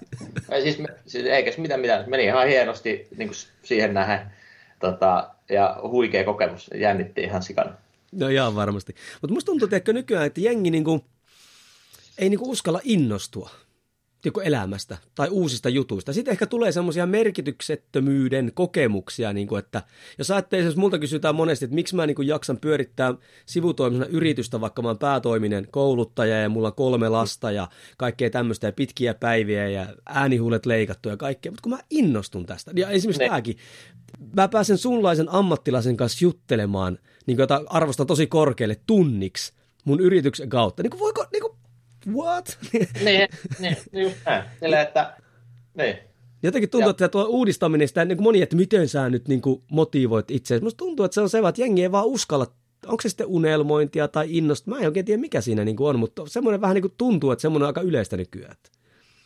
ja siis, siis eikä mitään mitään. Meni ihan hienosti niin kuin siihen nähden. Tota, ja huikea kokemus. Jännitti ihan sikana. No ihan varmasti. Mutta musta tuntuu, että nykyään, että jengi niin kuin, ei niin kuin uskalla innostua joko elämästä tai uusista jutuista. Sitten ehkä tulee semmoisia merkityksettömyyden kokemuksia, niin kuin että jos ajattelee, jos multa kysytään monesti, että miksi mä niin kuin jaksan pyörittää sivutoimisena yritystä, vaikka mä oon päätoiminen kouluttaja ja mulla on kolme lasta ja kaikkea tämmöistä ja pitkiä päiviä ja äänihuulet leikattu ja kaikkea, mutta kun mä innostun tästä, ja esimerkiksi ne. tämäkin, mä pääsen sunlaisen ammattilaisen kanssa juttelemaan, niin kuin, jota arvostan tosi korkealle tunniksi mun yrityksen kautta, niin kuin voiko, niin kuin, what? <laughs> niin, niin, just näin. Sillä, että, niin. Jotenkin tuntuu, ja. että tuo uudistaminen, sitä niin kuin moni, että miten sä nyt niin kuin motivoit itse. Musta tuntuu, että se on se, että jengi ei vaan uskalla, onko se sitten unelmointia tai innosta. Mä en oikein tiedä, mikä siinä niin kuin on, mutta semmoinen vähän niin kuin tuntuu, että semmoinen on aika yleistä nykyään.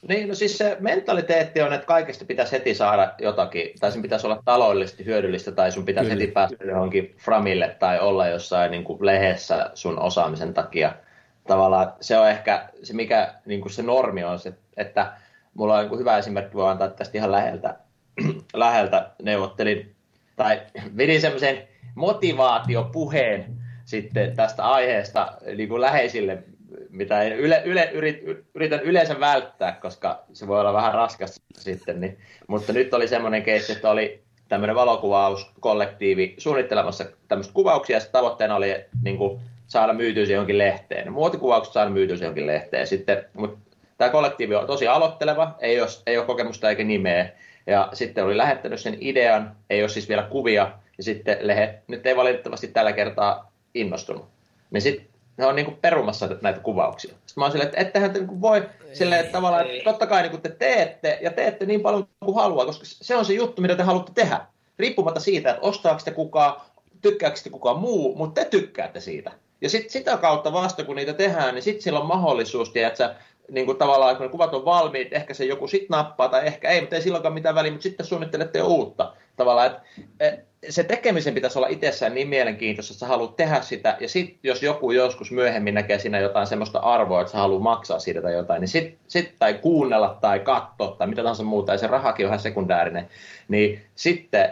Niin, no siis se mentaliteetti on, että kaikesta pitäisi heti saada jotakin, tai sen pitäisi olla taloudellisesti hyödyllistä, tai sun pitäisi Kyllä. heti päästä johonkin framille, tai olla jossain niin kuin lehdessä sun osaamisen takia – tavallaan se on ehkä se, mikä niin kuin se normi on, se, että mulla on niin hyvä esimerkki, voi antaa tästä ihan läheltä, <clears throat> läheltä neuvottelin, tai <clears throat> vedin semmoisen motivaatiopuheen sitten tästä aiheesta niin kuin läheisille, mitä yle, yle, yrit, yritän yleensä välttää, koska se voi olla vähän raskasta sitten. Niin, mutta nyt oli semmoinen keissi, että oli tämmöinen valokuvauskollektiivi suunnittelemassa tämmöistä kuvauksia, ja tavoitteena oli niin kuin, saada myytyä johonkin lehteen. Muotikuvaukset saada myytyä johonkin lehteen. Sitten, mutta tämä kollektiivi on tosi aloitteleva, ei ole, ei ole kokemusta eikä nimeä. Ja sitten oli lähettänyt sen idean, ei ole siis vielä kuvia, ja sitten lehe, nyt ei valitettavasti tällä kertaa innostunut. Niin sitten ne on niinku perumassa näitä kuvauksia. Sitten mä oon silleen, että ettehän te niinku voi silleen, että tavallaan, että totta kai niinku te teette, ja teette niin paljon kuin haluaa, koska se on se juttu, mitä te haluatte tehdä. Riippumatta siitä, että ostaako te kukaan, tykkääkö te kukaan muu, mutta te tykkäätte siitä. Ja sit sitä kautta vasta, kun niitä tehdään, niin sitten sillä on mahdollisuus, että niin kuin tavallaan, kun ne kuvat on valmiit, ehkä se joku sit nappaa tai ehkä ei, mutta ei silloinkaan mitään väliä, mutta sitten suunnittelette jo uutta. Tavallaan, että e, se tekemisen pitäisi olla itsessään niin mielenkiintoista, että sä haluat tehdä sitä, ja sitten jos joku joskus myöhemmin näkee siinä jotain semmoista arvoa, että sä haluat maksaa siitä tai jotain, niin sitten sit, tai kuunnella tai katsoa tai mitä tahansa muuta, ja se rahakin on ihan sekundäärinen, niin sitten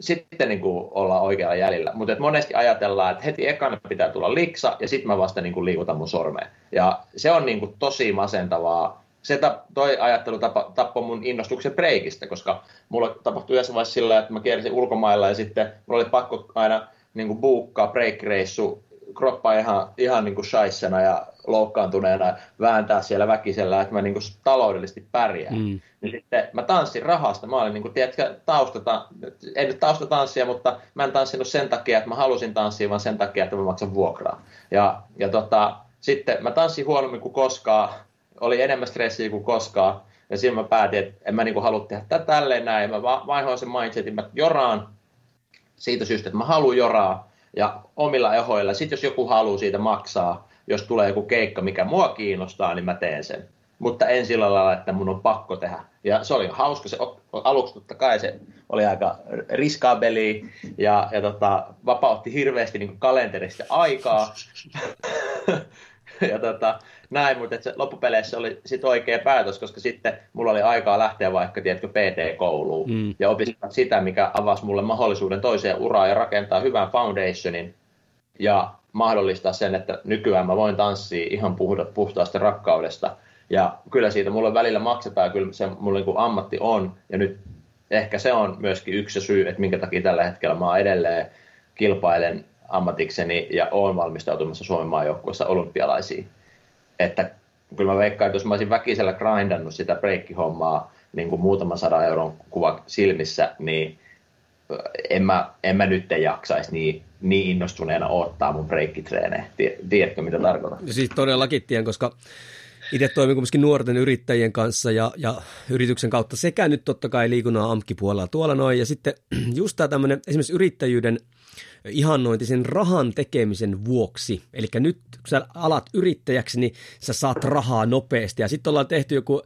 sitten niin kuin olla oikealla jäljellä. Mutta monesti ajatellaan, että heti ekana pitää tulla liksa ja sitten mä vasta niin kuin liikutan mun sormeen. Ja se on niin kuin tosi masentavaa. Se tap, toi ajattelu tapa, tappoi mun innostuksen breikistä, koska mulla tapahtui yhdessä vaiheessa sillä, että mä kiersin ulkomailla ja sitten mulla oli pakko aina niin kuin buukkaa break-reissu kroppa ihan, ihan niin kuin shaissena ja loukkaantuneena vääntää siellä väkisellä, että mä niin kuin taloudellisesti pärjään. Mm. Niin sitten mä tanssin rahasta. Mä olin niin kuin, tiedätkö, taustata, ei nyt taustatanssia, mutta mä en tanssinut sen takia, että mä halusin tanssia, vaan sen takia, että mä maksan vuokraa. Ja, ja tota, sitten mä tanssin huonommin kuin koskaan, oli enemmän stressiä kuin koskaan, ja siinä mä päätin, että en mä niin kuin halua tehdä tätä tälleen näin. Mä vaihdoin sen mindsetin, mä joraan siitä syystä, että mä haluan joraa, ja omilla ehoilla. Sitten jos joku haluaa siitä maksaa, jos tulee joku keikka, mikä mua kiinnostaa, niin mä teen sen. Mutta en sillä lailla, että mun on pakko tehdä. Ja se oli hauska, se aluksi totta kai se oli aika riskaabeli ja, ja tota, vapautti hirveästi niin kalenterista aikaa. <laughs> ja tota, näin, mutta se loppupeleissä oli sit oikea päätös, koska sitten mulla oli aikaa lähteä vaikka, tiedätkö, PT-kouluun mm. ja opiskella sitä, mikä avasi mulle mahdollisuuden toiseen uraan ja rakentaa hyvän foundationin ja mahdollistaa sen, että nykyään mä voin tanssia ihan puhtaasta rakkaudesta. Ja kyllä siitä mulle välillä maksetaan, kyllä se mulle niin ammatti on. Ja nyt ehkä se on myöskin yksi syy, että minkä takia tällä hetkellä mä edelleen kilpailen ammatikseni ja olen valmistautumassa Suomen maajoukkueessa olympialaisiin. Että kyllä mä veikkaan, että jos mä olisin väkisellä grindannut sitä breikkihommaa niin kuin muutaman sadan euron kuva silmissä, niin en mä, en mä nyt jaksaisi niin, niin innostuneena ottaa mun breikkitreenejä. Tiedätkö, mitä tarkoitan? Siis todellakin tien, koska itse toimin kuitenkin nuorten yrittäjien kanssa ja, ja yrityksen kautta sekä nyt totta kai liikunnan amkkipuolella tuolla noin. Ja sitten <clears throat> just tämä tämmöinen esimerkiksi yrittäjyyden ihannointi sen rahan tekemisen vuoksi. Eli nyt kun sä alat yrittäjäksi, niin sä saat rahaa nopeasti. Ja sitten ollaan tehty joku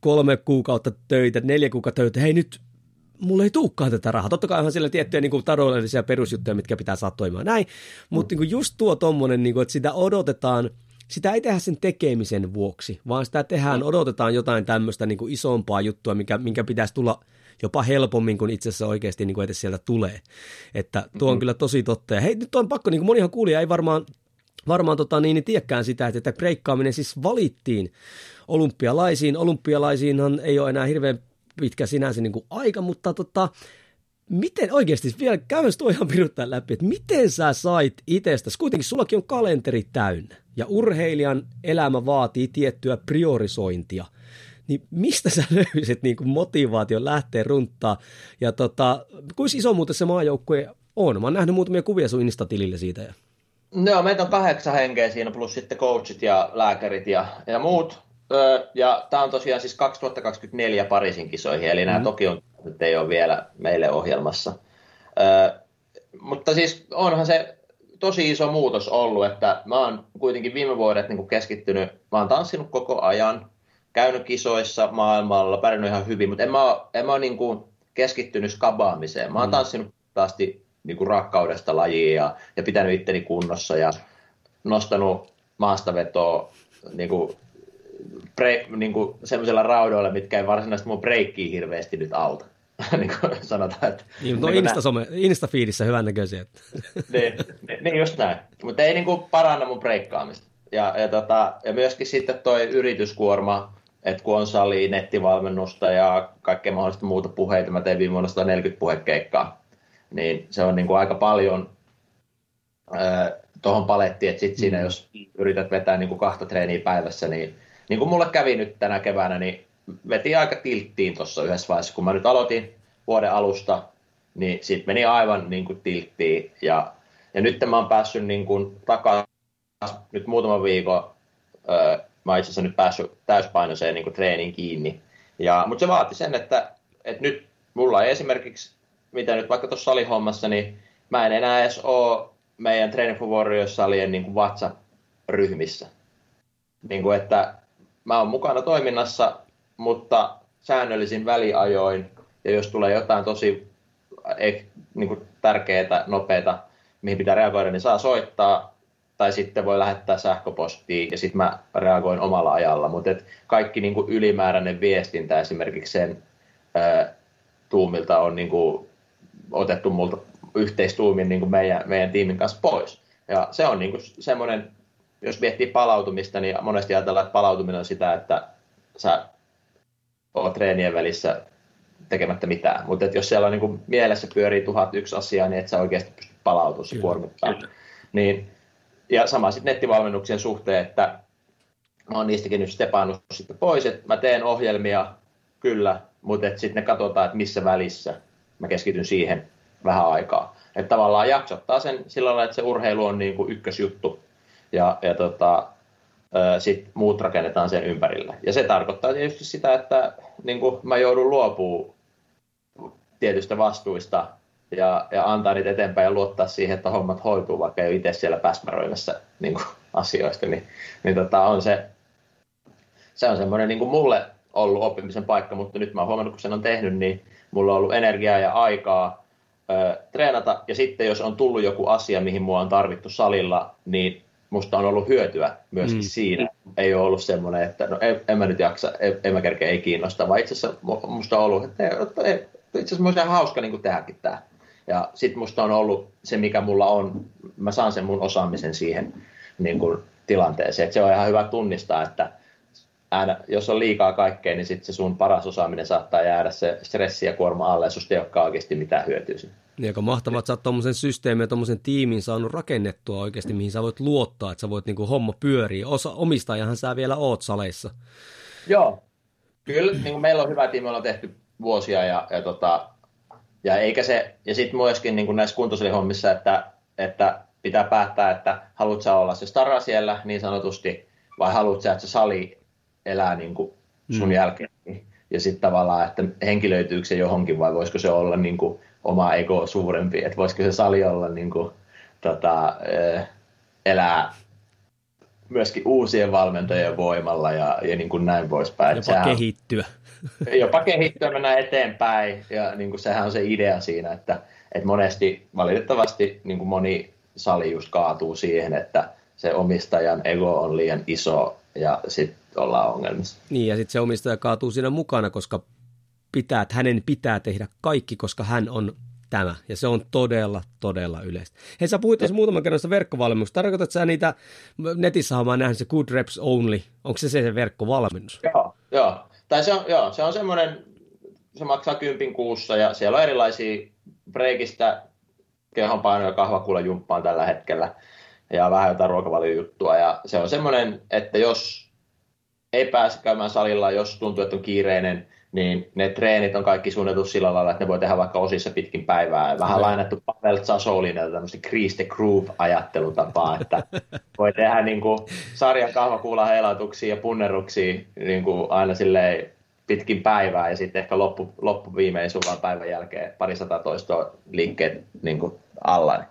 kolme kuukautta töitä, neljä kuukautta töitä. Hei nyt mulla ei tulekaan tätä rahaa. Totta kai onhan siellä tiettyjä niin kuin, taloudellisia perusjuttuja, mitkä pitää saada toimimaan näin. Mutta mm. niin just tuo tommonen, niin kuin, että sitä odotetaan – sitä ei tehdä sen tekemisen vuoksi, vaan sitä tehdään, odotetaan jotain tämmöistä niin kuin isompaa juttua, mikä, minkä pitäisi tulla jopa helpommin kuin itse asiassa oikeasti niin kuin edes sieltä tulee. Että tuo on mm-hmm. kyllä tosi totta. Ja hei, nyt on pakko, niin kuin monihan kuulija ei varmaan, varmaan tota, niin, niin tiedäkään sitä, että, että breikkaaminen siis valittiin olympialaisiin. Olympialaisiinhan ei ole enää hirveän pitkä sinänsä niin kuin aika, mutta tota, miten oikeasti, vielä käydään tuo ihan piruttaa läpi, että miten sä sait itsestäsi, kuitenkin sullakin on kalenteri täynnä, ja urheilijan elämä vaatii tiettyä priorisointia, niin mistä sä <laughs> löysit niin kuin motivaation lähteä runttaa, ja tota, kuinka iso muuten se maajoukkue on? Mä oon nähnyt muutamia kuvia sun Insta-tilille siitä. Ja... No, meitä on kahdeksan henkeä siinä, plus sitten coachit ja lääkärit ja, ja muut. Öö, ja tämä on tosiaan siis 2024 Pariisin kisoihin, eli nämä mm. Tokion nyt ei ole vielä meille ohjelmassa. Öö, mutta siis onhan se tosi iso muutos ollut, että mä oon kuitenkin viime vuodet niin keskittynyt, mä oon tanssinut koko ajan, käynyt kisoissa maailmalla, pärjännyt ihan hyvin, mutta en mä en mä ole niin kuin keskittynyt skabaamiseen. Mä oon mm. tanssinut taasti niin kuin rakkaudesta lajiin ja, ja pitänyt itteni kunnossa ja nostanut maastavetoa niin kuin bre, niin kuin sellaisilla raudoilla, mitkä ei varsinaisesti mun breikkiä hirveästi nyt auta. <laughs> niin kuin sanotaan. Että, niin, no <laughs> niin Insta-some, Insta-fiidissä hyvän näköisiä. niin, niin, just näin. Mutta ei niin kuin paranna mun breikkaamista. Ja, ja, tota, ja myöskin sitten toi yrityskuorma, että kun on sali, nettivalmennusta ja kaikkea mahdollista muuta puheita, mä tein viime vuonna 140 puhekeikkaa, niin se on niin kuin aika paljon tuohon palettiin, että sit siinä mm. jos yrität vetää niin kuin kahta treeniä päivässä, niin niin kuin mulle kävi nyt tänä keväänä, niin veti aika tilttiin tuossa yhdessä vaiheessa, kun mä nyt aloitin vuoden alusta, niin sitten meni aivan niin kuin tilttiin. Ja, ja nyt mä oon päässyt niin kuin takaisin nyt muutama viikon, öö, mä itse asiassa nyt päässyt täyspainoiseen niin kuin treeniin kiinni. Ja, mutta se vaati sen, että, että nyt mulla ei esimerkiksi, mitä nyt vaikka tuossa salihommassa, niin mä en enää edes ole meidän Training for Warriors-salien niin kuin WhatsApp-ryhmissä. Niin kuin, että mä oon mukana toiminnassa, mutta säännöllisin väliajoin, ja jos tulee jotain tosi niin kuin tärkeää, nopeata, mihin pitää reagoida, niin saa soittaa, tai sitten voi lähettää sähköpostia, ja sitten mä reagoin omalla ajalla. Mutta kaikki niin kuin ylimääräinen viestintä esimerkiksi sen ää, tuumilta on niin kuin, otettu multa yhteistuumin niin kuin meidän, meidän tiimin kanssa pois. Ja se on niin kuin semmoinen jos miettii palautumista, niin monesti ajatellaan, että palautuminen on sitä, että sä oot treenien välissä tekemättä mitään. Mutta jos siellä on niin kuin mielessä pyörii tuhat yksi asiaa, niin et sä oikeasti pysty palautumaan, se kuormittaa. Niin, ja sama sitten nettivalmennuksien suhteen, että mä oon niistäkin nyt stepannut sitten pois, että mä teen ohjelmia kyllä, mutta sitten ne katsotaan, että missä välissä mä keskityn siihen vähän aikaa. Että tavallaan jaksottaa sen sillä lailla, että se urheilu on niin kuin ykkösjuttu ja, ja tota, sitten muut rakennetaan sen ympärille. Ja se tarkoittaa tietysti sitä, että niin kuin mä joudun luopumaan tietystä vastuista ja, ja antaa niitä eteenpäin ja luottaa siihen, että hommat hoituu, vaikka ei ole itse siellä päsmäröimässä niin kuin asioista, niin, niin tota, on se, se on semmoinen niin kuin mulle ollut oppimisen paikka, mutta nyt mä oon huomannut, kun sen on tehnyt, niin mulla on ollut energiaa ja aikaa ö, treenata, ja sitten jos on tullut joku asia, mihin mua on tarvittu salilla, niin musta on ollut hyötyä myöskin mm. siinä. Ei ole ollut semmoinen, että no en, en mä nyt jaksa, en, en mä kerkeä, ei kiinnosta, vaan itse asiassa musta on ollut, että ei, itse asiassa musta on hauska niin tehdäkin tämä. Ja sitten musta on ollut se, mikä mulla on, mä saan sen mun osaamisen siihen niin kuin tilanteeseen. Et se on ihan hyvä tunnistaa, että aina, jos on liikaa kaikkea, niin sitten se sun paras osaaminen saattaa jäädä se stressi ja kuorma alle, ja susta ei olekaan oikeasti mitään hyötyä. Niin, aika mahtavaa, että sä oot tuommoisen systeemin ja tuommoisen tiimin saanut rakennettua oikeasti, mihin sä voit luottaa, että sä voit niinku homma pyöriä. Osa, omistajahan sä vielä oot saleissa. Joo, kyllä. Niin kuin meillä on hyvä tiimi, on tehty vuosia ja, ja, tota, ja eikä se, ja sitten myöskin niin kuin näissä kuntosalihommissa, että, että pitää päättää, että haluatko sä olla se stara siellä niin sanotusti, vai haluatko sä, että se sali elää niin kuin sun mm. jälkeen. Ja sitten tavallaan, että henkilöityykö se johonkin vai voisiko se olla niin kuin oma ego suurempi, että voisiko se sali olla niin kuin, tota, elää myöskin uusien valmentajien voimalla ja, ja niin kuin näin poispäin. Jopa sehän, kehittyä. Jopa kehittyä, mennä eteenpäin ja niin kuin sehän on se idea siinä, että, että monesti valitettavasti niin kuin moni sali just kaatuu siihen, että se omistajan ego on liian iso ja sitten ollaan ongelmissa. Niin ja sitten se omistaja kaatuu siinä mukana, koska pitää, että hänen pitää tehdä kaikki, koska hän on tämä. Ja se on todella, todella yleistä. Hei, sä puhuit tuossa muutaman kerran verkkovalmennuksesta. Tarkoitatko sä niitä, netissä on nähnyt se good reps only. Onko se se, se verkkovalmennus? Joo, joo. Tai se on, joo, se on semmoinen, se maksaa kympin kuussa ja siellä on erilaisia breikistä kehonpainoja kahvakuulla jumppaan tällä hetkellä ja vähän jotain ruokavaliojuttua. Ja se on semmoinen, että jos ei pääse käymään salilla, jos tuntuu, että on kiireinen, niin ne treenit on kaikki suunniteltu sillä lailla, että ne voi tehdä vaikka osissa pitkin päivää. Vähän no. lainattu Pavel Zasolinilta tämmöistä Crease the Groove-ajattelutapaa, että voi tehdä niin kuin sarjan kahvakuulla heilautuksia ja punneruksia niin kuin aina silleen pitkin päivää ja sitten ehkä loppu, loppu viimein sulla päivän jälkeen sata toistoa liikkeet niin kuin alla. Niin,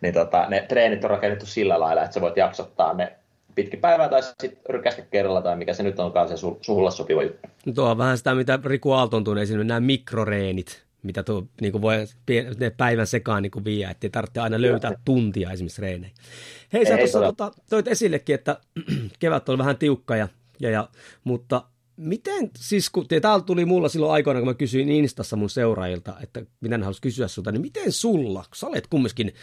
niin tota, ne treenit on rakennettu sillä lailla, että sä voit jaksottaa ne pitkin päivää tai sitten rykästä kerralla tai mikä se nyt onkaan se su- sulla sopiva juttu. No tuo on vähän sitä, mitä Riku Aalton tunne esiin, nämä mikroreenit, mitä tuo, niin kuin voi ne päivän sekaan niin kuin vie, ettei tarvitse aina löytää tuntia esimerkiksi reeneihin. Hei, sä tuossa tota, toit esillekin, että <clears throat> kevät on vähän tiukka, ja, ja, ja, mutta miten, siis kun täällä tuli mulla silloin aikoina, kun mä kysyin Instassa mun seuraajilta, että mitä ne haluaisi kysyä sulta, niin miten sulla, kun sä olet kumminkin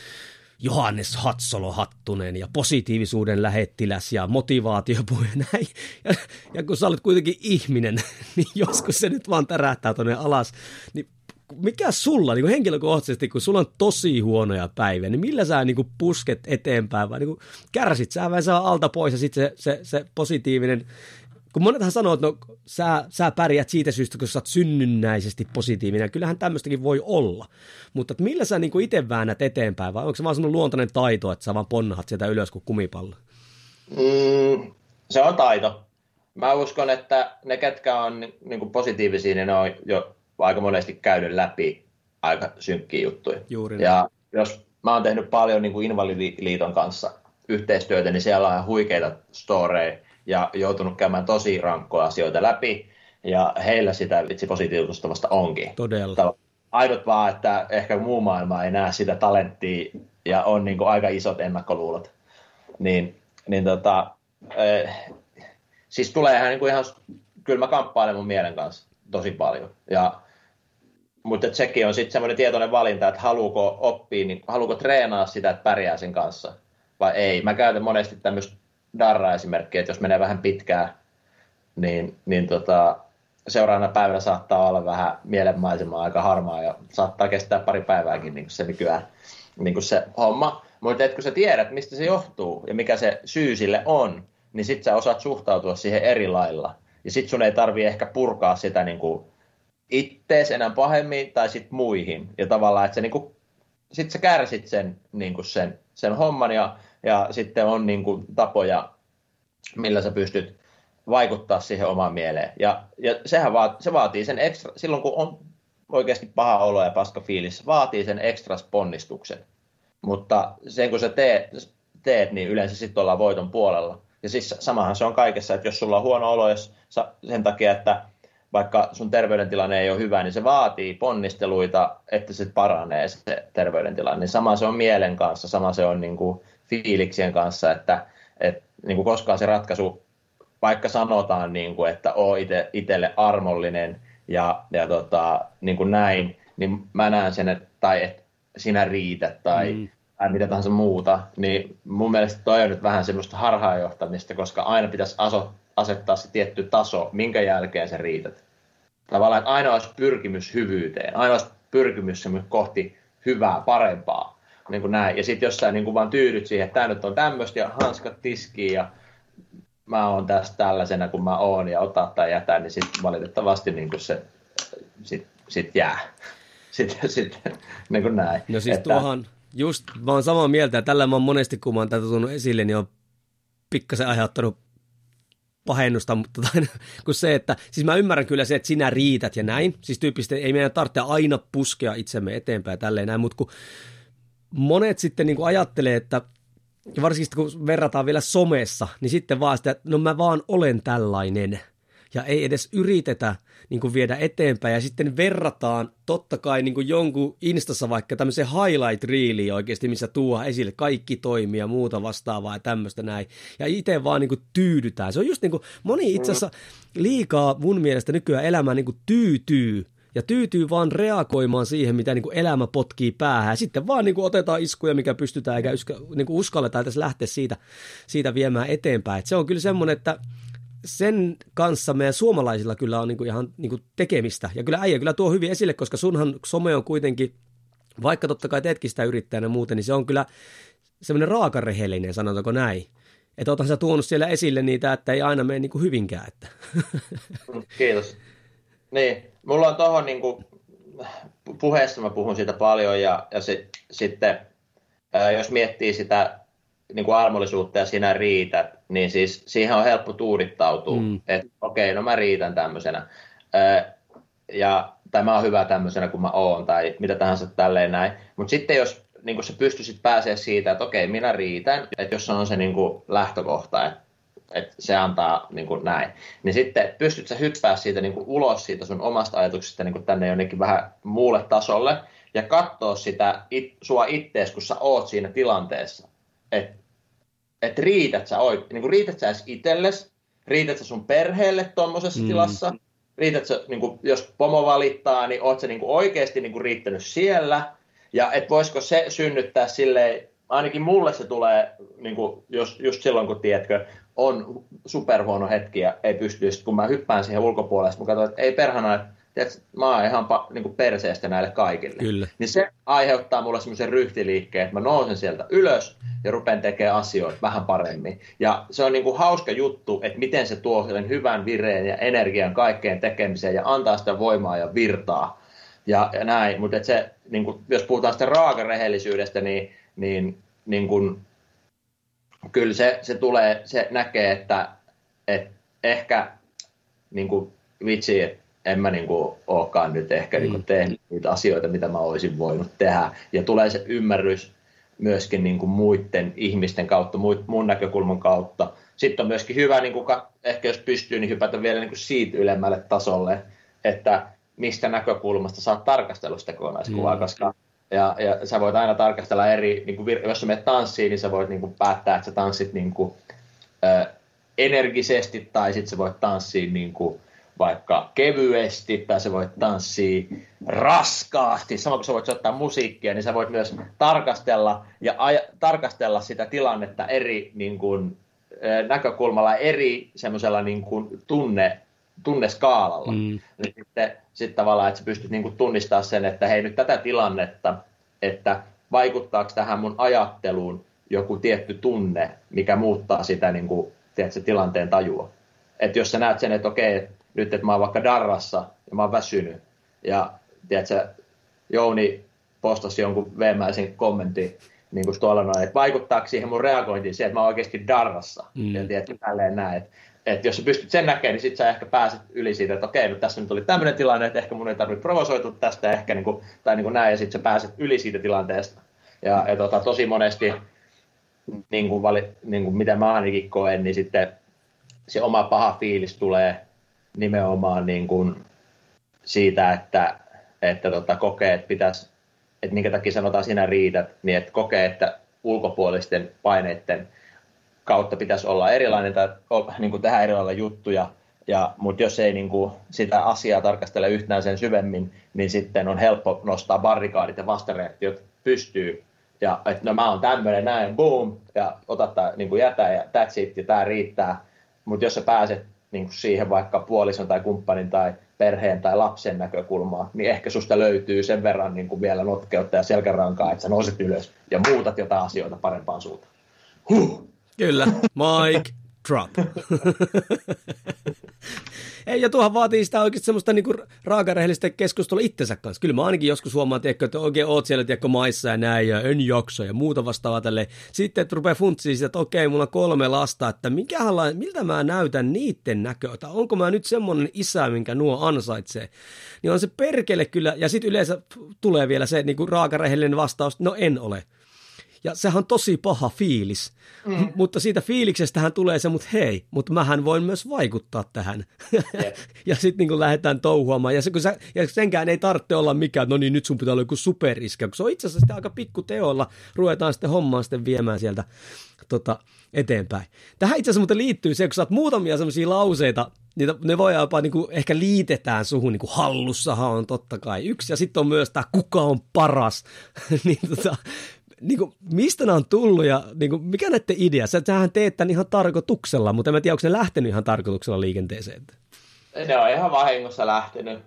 Johannes Hatsolo Hattunen ja positiivisuuden lähettiläs ja motivaatiopuhe <laughs> näin. Ja, ja kun sä olet kuitenkin ihminen, <laughs> niin joskus se nyt vaan tärähtää tuonne alas. Niin mikä sulla niin kuin henkilökohtaisesti, kun sulla on tosi huonoja päiviä, niin millä sä niin kuin pusket eteenpäin vai niin kuin kärsit sä vähän saa alta pois ja sitten se, se, se positiivinen kun monethan sanoo, että no, sä, sä pärjät siitä syystä, kun sä oot synnynnäisesti positiivinen. Kyllähän tämmöistäkin voi olla. Mutta että millä sä niin itse väännät eteenpäin, vai onko se vaan semmoinen luontainen taito, että sä vaan ponnahat sieltä ylös kuin kumipallo? Mm, se on taito. Mä uskon, että ne, ketkä on niin kuin positiivisia, niin ne on jo aika monesti käynyt läpi aika synkkiä juttuja. Juuri ja jos mä oon tehnyt paljon niin kuin Invalidiliiton kanssa yhteistyötä, niin siellä on huikeita storeja, ja joutunut käymään tosi rankkoja asioita läpi, ja heillä sitä vitsi positiivisuutta vasta onkin. Todella. Ainut vaan, että ehkä muu maailma ei näe sitä talenttia, ja on niin kuin aika isot ennakkoluulot. Niin, niin tota, eh, siis tulee ihan, niin kuin ihan kyllä mä kamppailen mun mielen kanssa tosi paljon. Ja, mutta sekin on sitten semmoinen tietoinen valinta, että haluuko oppia, niin haluuko treenaa sitä, että pärjää sen kanssa vai ei. Mä käytän monesti tämmöistä Darra-esimerkki, että jos menee vähän pitkään, niin, niin tota, seuraavana päivänä saattaa olla vähän mielenmaisemaa aika harmaa ja saattaa kestää pari päivääkin niin se nykyään niin kuin se homma. Mutta kun sä tiedät, mistä se johtuu ja mikä se syy sille on, niin sit sä osaat suhtautua siihen eri lailla. Ja sit sun ei tarvi ehkä purkaa sitä niin kuin ittees enää pahemmin tai sit muihin. Ja tavallaan, että sä niin kuin, sit sä kärsit sen, niin kuin sen, sen homman ja ja sitten on niin kuin tapoja, millä sä pystyt vaikuttaa siihen omaan mieleen. Ja, ja sehän vaat, se vaatii sen ekstra, silloin kun on oikeasti paha olo ja paska fiilis, vaatii sen ekstra ponnistuksen. Mutta sen kun sä teet, teet, niin yleensä sitten ollaan voiton puolella. Ja siis samahan se on kaikessa, että jos sulla on huono olo jos sen takia, että vaikka sun terveydentilanne ei ole hyvä, niin se vaatii ponnisteluita, että se paranee se terveydentilanne. Niin sama se on mielen kanssa, sama se on niin kuin fiiliksien kanssa, että, että niin kuin koskaan se ratkaisu, vaikka sanotaan, niin kuin, että oo ite, itselle armollinen ja, ja tota, niin kuin näin, niin mä näen sen, että, tai että sinä riität tai, mm. tai mitä tahansa muuta, niin mun mielestä toi on nyt vähän semmoista harhaanjohtamista, koska aina pitäisi aso, asettaa se tietty taso, minkä jälkeen sä riität. Tavallaan, että aina olisi pyrkimys hyvyyteen, aina olisi pyrkimys kohti hyvää, parempaa. Niin kuin näin. Ja sitten jos sä niin kuin vaan tyydyt siihen, että tämä nyt on tämmöistä ja hanskat tiskiin ja mä oon tässä tällaisena kuin mä oon ja ottaa tai jätä, niin sitten valitettavasti niin kuin se sit, sit jää. <laughs> Sitten, sitten niin kuin näin. No siis että... tuohan, just mä oon samaa mieltä ja tällä mä oon monesti, kun mä oon tätä tullut esille, niin on pikkasen aiheuttanut pahennusta, mutta tain, <laughs> kun se, että siis mä ymmärrän kyllä se, että sinä riität ja näin, siis tyyppisesti ei meidän tarvitse aina puskea itsemme eteenpäin ja tälleen näin, mutta kun monet sitten niin kuin ajattelee, että varsinkin kun verrataan vielä somessa, niin sitten vaan sitä, että no mä vaan olen tällainen. Ja ei edes yritetä niin kuin viedä eteenpäin. Ja sitten verrataan totta kai niin kuin jonkun Instassa vaikka tämmöisen highlight reeliin oikeasti, missä tuo esille kaikki toimia ja muuta vastaavaa ja tämmöistä näin. Ja itse vaan niin kuin tyydytään. Se on just niin kuin, moni itse asiassa liikaa mun mielestä nykyään elämään niin kuin tyytyy ja tyytyy vaan reagoimaan siihen, mitä niin kuin elämä potkii päähän. Sitten vaan niin kuin otetaan iskuja, mikä pystytään, eikä niin kuin uskalletaan tässä lähteä siitä, siitä viemään eteenpäin. Et se on kyllä semmoinen, että sen kanssa meidän suomalaisilla kyllä on niin kuin ihan niin kuin tekemistä. Ja kyllä äijä kyllä tuo hyvin esille, koska sunhan some on kuitenkin, vaikka totta kai teetkin sitä yrittäjänä muuten, niin se on kyllä semmoinen raakarehellinen, sanotaanko näin. Että oothan sä tuonut siellä esille niitä, että ei aina mene niin kuin hyvinkään. Että. Kiitos. Niin, mulla on tuohon niin kuin, puheessa mä puhun siitä paljon ja, ja se, sitten ää, jos miettii sitä niin kuin armollisuutta ja sinä riität, niin siis siihen on helppo tuudittautua, mm. että okei, okay, no mä riitän tämmöisenä. Ää, ja tämä on hyvä tämmöisenä kuin mä oon, tai mitä tahansa tälleen näin. Mutta sitten jos niin sä pystyisit pääsee siitä, että okei, minä riitän, että jos on se niin kuin lähtökohta, että että se antaa niin kuin näin. Niin sitten pystyt sä hyppää siitä niin kuin ulos siitä sun omasta ajatuksesta niin kuin tänne jonnekin vähän muulle tasolle ja katsoa sitä it, sua ittees, kun sä oot siinä tilanteessa. Että et riität sä, oik, niin kuin riität sä edes itselles, riität sä sun perheelle tuommoisessa mm. tilassa, riität sä, niin kuin, jos pomo valittaa, niin oot sä niin kuin oikeasti niin kuin riittänyt siellä, ja et voisiko se synnyttää silleen, ainakin mulle se tulee, niin kuin, jos, just silloin kun tiedätkö, on superhuono hetki ja ei pysty, kun mä hyppään siihen ulkopuolelle, mä katsoin, että ei perhana, että tiedätkö, mä oon ihan pa, niin kuin perseestä näille kaikille. Kyllä. Niin se aiheuttaa mulle semmoisen ryhtiliikkeen, että mä nousen sieltä ylös ja rupean tekemään asioita vähän paremmin. Ja se on niin kuin hauska juttu, että miten se tuo sen hyvän vireen ja energian kaikkeen tekemiseen ja antaa sitä voimaa ja virtaa. Ja, ja näin, mutta se, niin kuin, jos puhutaan sitä raakarehellisyydestä, niin, niin, niin kuin, kyllä se, se tulee, se näkee, että, että ehkä niin kuin, vitsi, että en mä niin kuin, olekaan nyt ehkä mm. niin kuin, tehnyt niitä asioita, mitä mä olisin voinut tehdä. Ja tulee se ymmärrys myöskin niin kuin, muiden ihmisten kautta, mun näkökulman kautta. Sitten on myöskin hyvä, niin kuin, ehkä jos pystyy, niin hypätä vielä niin kuin siitä ylemmälle tasolle, että mistä näkökulmasta saat tarkastella sitä kokonaiskuvaa, mm. koska ja, ja sä voit aina tarkastella eri, niin kuin, jos sä menet tanssiin, niin sä voit niin kuin, päättää, että sä tanssit niin kuin, ö, energisesti, tai sitten sä voit tanssia niin kuin, vaikka kevyesti, tai sä voit tanssia raskaasti. Sama kuin sä voit ottaa musiikkia, niin sä voit myös tarkastella ja aj- tarkastella sitä tilannetta eri niin kuin, näkökulmalla, eri semmoisella niin kuin, tunne, tunneskaalalla. Mm. Niin sitten sit tavallaan, että sä pystyt niin tunnistamaan sen, että hei nyt tätä tilannetta, että vaikuttaako tähän mun ajatteluun joku tietty tunne, mikä muuttaa sitä niin kuin, tiedätkö, tilanteen tajua. Että jos sä näet sen, että okei, nyt että mä oon vaikka darrassa ja mä oon väsynyt, ja tiedätkö, Jouni postasi jonkun veemäisen kommentin, niin kuin tuolla noin, että vaikuttaako siihen mun reagointiin se, että mä oon oikeasti darrassa. Mm. Ja tälleen näin, että että jos sä pystyt sen näkemään, niin sit sä ehkä pääset yli siitä, että okei, nyt tässä nyt oli tämmöinen tilanne, että ehkä mun ei tarvitse provosoitua tästä, ehkä niin kuin, tai niin kuin näin, ja sitten sä pääset yli siitä tilanteesta. Ja, ja tota, tosi monesti niin kuin, vali, niin kuin mitä mä ainakin koen, niin sitten se oma paha fiilis tulee nimenomaan niin kuin siitä, että, että tota, kokee, että pitäisi, että minkä takia sanotaan sinä riität, niin että kokee, että ulkopuolisten paineiden kautta pitäisi olla erilainen tai niin kuin tehdä erilaisia juttuja, ja, mutta jos ei niin kuin, sitä asiaa tarkastele yhtään sen syvemmin, niin sitten on helppo nostaa barrikaadit ja vastareaktiot pystyy. Ja että no mä oon tämmöinen näin, boom, ja otat tää, niin jätä ja that's it, ja tää riittää. Mutta jos sä pääset niin kuin siihen vaikka puolison tai kumppanin tai perheen tai lapsen näkökulmaa, niin ehkä susta löytyy sen verran niin kuin vielä notkeutta ja selkärankaa, että sä nouset ylös ja muutat jotain asioita parempaan suuntaan. Huh. Kyllä, Mike drop. <laughs> Ja tuohan vaatii sitä oikeasti semmoista niinku raakarehellistä keskustelua itsensä kanssa. Kyllä mä ainakin joskus huomaan, tiedätkö, että oikein oot siellä tiedätkö, maissa ja näin ja en jaksa ja muuta vastaavaa tälleen. Sitten että rupeaa funtsiin sitä, että okei, mulla on kolme lasta, että mikähän, miltä mä näytän niiden näköitä. Onko mä nyt semmoinen isä, minkä nuo ansaitsee? Niin on se perkele kyllä, ja sitten yleensä tulee vielä se niinku raakarehellinen vastaus, no en ole. Ja sehän on tosi paha fiilis. Mm. <laughs> mutta siitä fiiliksestähän tulee se, mutta hei, mutta mähän voin myös vaikuttaa tähän. <laughs> Yeah. ja sitten niin lähdetään touhuamaan. Ja, se, kun sä, ja senkään ei tarvitse olla mikään, no niin nyt sun pitää olla joku superiskä, kun se on itse asiassa sitten aika pikku teolla, ruvetaan sitten hommaa sitten viemään sieltä tota, eteenpäin. Tähän itse asiassa muuten liittyy se, kun sä oot muutamia sellaisia lauseita, niitä, ne voi jopa niin kuin, ehkä liitetään suhun, niin kuin hallussahan on totta kai yksi, ja sitten on myös tämä kuka on paras, <laughs> niin tota, niin kuin, mistä nämä on tullut ja niin kuin, mikä näette idea? Sä, sähän teet tämän ihan tarkoituksella, mutta en tiedä, onko ne lähtenyt ihan tarkoituksella liikenteeseen. Ne on ihan vahingossa lähtenyt.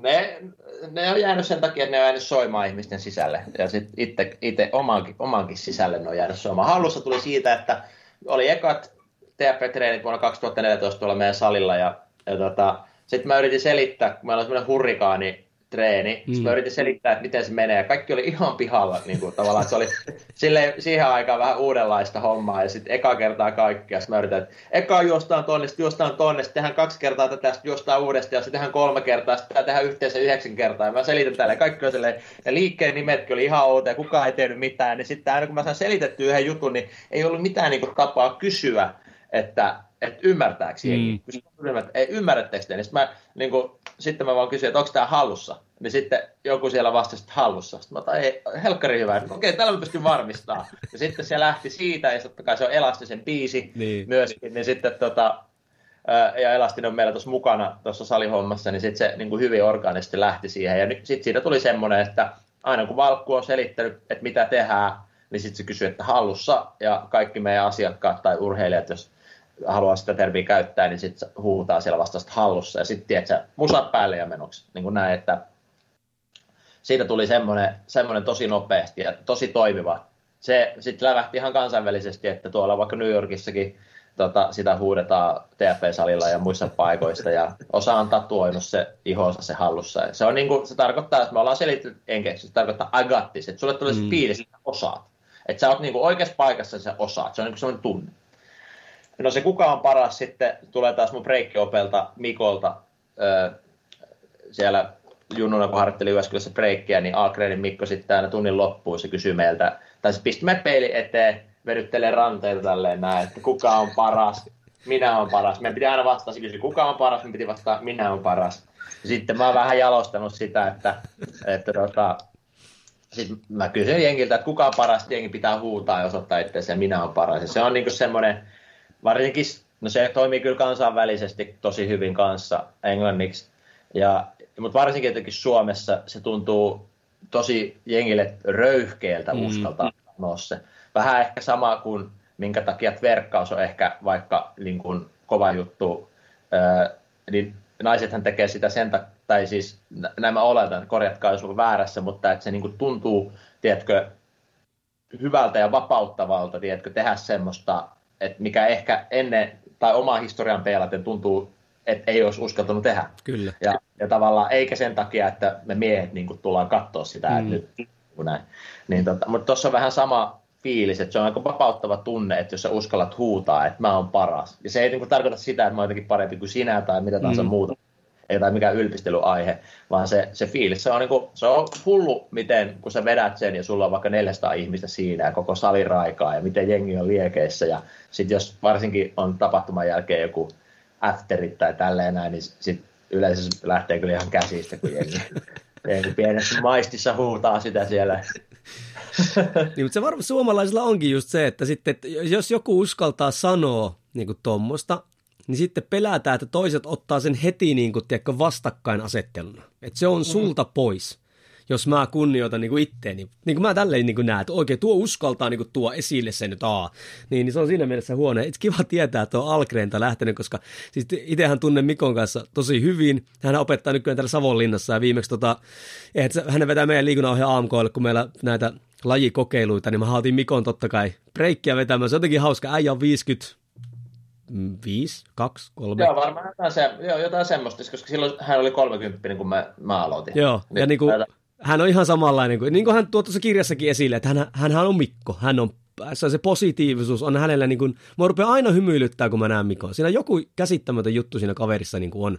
Ne, ne on jäänyt sen takia, että ne on jäänyt soimaan ihmisten sisälle. Ja sitten itse omankin, omankin sisälle ne on jäänyt soimaan. Hallussa tuli siitä, että oli ekat TFP-treenit vuonna 2014 tuolla meidän salilla. Ja, ja tota, sitten mä yritin selittää, kun meillä on semmoinen hurrikaani treeni. Mm. Sitten mä yritin selittää, että miten se menee. Ja kaikki oli ihan pihalla <laughs> niin kuin, tavallaan. Että se oli sille, siihen aikaan vähän uudenlaista hommaa. Ja sitten eka kertaa kaikkea. Sitten mä yritän, että eka juostaan tonne, sitten juostaan tonne, sitten tehdään kaksi kertaa tätä, sitten juostaan uudestaan, ja sitten tehdään kolme kertaa, sitten tehdään yhteensä yhdeksän kertaa. Ja mä selitän tälle. Kaikki oli silleen, ja liikkeen nimetkin oli ihan outoja, kukaan ei tehnyt mitään. Niin sitten aina kun mä sain selitettyä yhden jutun, niin ei ollut mitään niin kuin, tapaa kysyä, että, että ymmärtääkö jengi. Mm. Ei ymmärrättekö te? Niin sitten mä, niin kuin, sitten mä vaan kysyin, että onko tämä hallussa. Niin sitten joku siellä vastasi, että hallussa. Sitten mä otan, ei, helkkari hyvä. Okei, okay, tällä mä pystyn varmistamaan. Ja sitten se lähti siitä, ja totta kai se on Elastisen biisi niin. myöskin. Niin sitten tota, ja Elastin on meillä tuossa mukana tuossa salihommassa, niin sitten se niin kuin hyvin orgaanisesti lähti siihen. Ja sitten siitä tuli semmoinen, että aina kun Valkku on selittänyt, että mitä tehdään, niin sitten se kysyy, että hallussa, ja kaikki meidän asiakkaat tai urheilijat, jos haluaa sitä termiä käyttää, niin sitten huutaa siellä vasta hallussa, ja sitten tiedät musat päälle ja menoksi, niin kuin näin, että siitä tuli semmoinen, semmoinen tosi nopeasti ja tosi toimiva. Se sitten lävähti ihan kansainvälisesti, että tuolla vaikka New Yorkissakin tota, sitä huudetaan TFP-salilla ja muissa paikoissa, ja osa on tatuoinut se ihonsa se hallussa. Se, on niinku, se tarkoittaa, että me ollaan selitetty enkeksi, se tarkoittaa agattis, että sulle tulee mm. se fiilis, että osaat. Että sä oot niinku oikeassa paikassa, sä osaat. Se on niinku semmoinen tunne. No se kuka on paras sitten, tulee taas mun breikkiopelta Mikolta öö, siellä junnuna, kun harjoitteli Jyväskylässä breikkiä, niin Aakreinin Mikko sitten aina tunnin loppuun se kysyy meiltä, tai se pisti meidät peili eteen, vedyttelee ranteita tälleen näin, että kuka on paras, minä on paras. Meidän piti aina vastata, se kysyi, kuka on paras, me piti vastata, minä on paras. Sitten mä oon vähän jalostanut sitä, että, että tota, sitten mä kysyn jengiltä, että kuka on paras, jengi pitää huutaa ja osoittaa itseänsä, minä on paras. Ja se on niinku semmoinen, varsinkin, no se toimii kyllä kansainvälisesti tosi hyvin kanssa englanniksi. Ja mutta varsinkin jotenkin Suomessa se tuntuu tosi jengille röyhkeältä mm. uskaltaa sanoa se. Vähän ehkä sama kuin minkä takia verkkaus on ehkä vaikka niin kuin kova juttu, öö, niin naisethan tekee sitä sen takia, tai siis nämä oletan, korjatkaa jos on väärässä, mutta että se niin kuin tuntuu, tiedätkö, hyvältä ja vapauttavalta, tiedätkö, tehdä semmoista, että mikä ehkä ennen tai omaa historian peilaten tuntuu että ei olisi uskaltanut tehdä. Kyllä. Ja, ja tavallaan eikä sen takia, että me miehet niin kuin, tullaan katsoa sitä, mm. että nyt kun näin. Niin, tota, mutta tuossa on vähän sama fiilis, että se on aika vapauttava tunne, että jos sä uskallat huutaa, että mä oon paras. Ja se ei niin kuin, tarkoita sitä, että mä oon jotenkin parempi kuin sinä tai mitä tahansa mm. muuta. Ei tai mikään ylpistelyaihe, vaan se, se fiilis, se on, niin kuin, se on hullu, miten kun sä vedät sen ja sulla on vaikka 400 ihmistä siinä ja koko sali raikaa ja miten jengi on liekeissä ja sitten jos varsinkin on tapahtuman jälkeen joku afterit tai tälleen näin, niin sit yleensä se lähtee kyllä ihan käsistä, kun jengi, <laughs> jengi pienessä maistissa huutaa sitä siellä. <laughs> Niin, mutta se varmaan suomalaisilla onkin just se, että sitten, että jos joku uskaltaa sanoa niin kuin tuommoista, niin sitten pelätään, että toiset ottaa sen heti niin kuin, tiedätkö, vastakkainasetteluna. Että se on sulta pois, jos mä kunnioitan niin kuin itteeni. Niin kuin mä tälleen niin kuin näen, että oikein tuo uskaltaa niin kuin, tuo esille sen, että aa, niin, niin se on siinä mielessä huono. Et kiva tietää, että on Algreenta lähtenyt, koska siis itsehän tunnen Mikon kanssa tosi hyvin. Hän opettaa nykyään täällä Savonlinnassa ja viimeksi tota, hän vetää meidän liikunnanohjaa AMKlle, kun meillä näitä lajikokeiluita, niin mä haatin Mikon totta kai breikkiä vetämään. Se on jotenkin hauska. Äijä on 50, 5, 2, 3. Joo, varmaan jotain, se, joo, jotain semmoista, koska silloin hän oli 30, kun mä, mä aloitin. Joo, ja niin kuin, hän on ihan samanlainen kuin, niin kuin hän tuo tuossa kirjassakin esille, että hän, hän on Mikko, hän on se, se positiivisuus on hänellä niin kuin, mä rupean aina hymyilyttää, kun mä näen Mikon. Siinä joku käsittämätön juttu siinä kaverissa niin kuin on.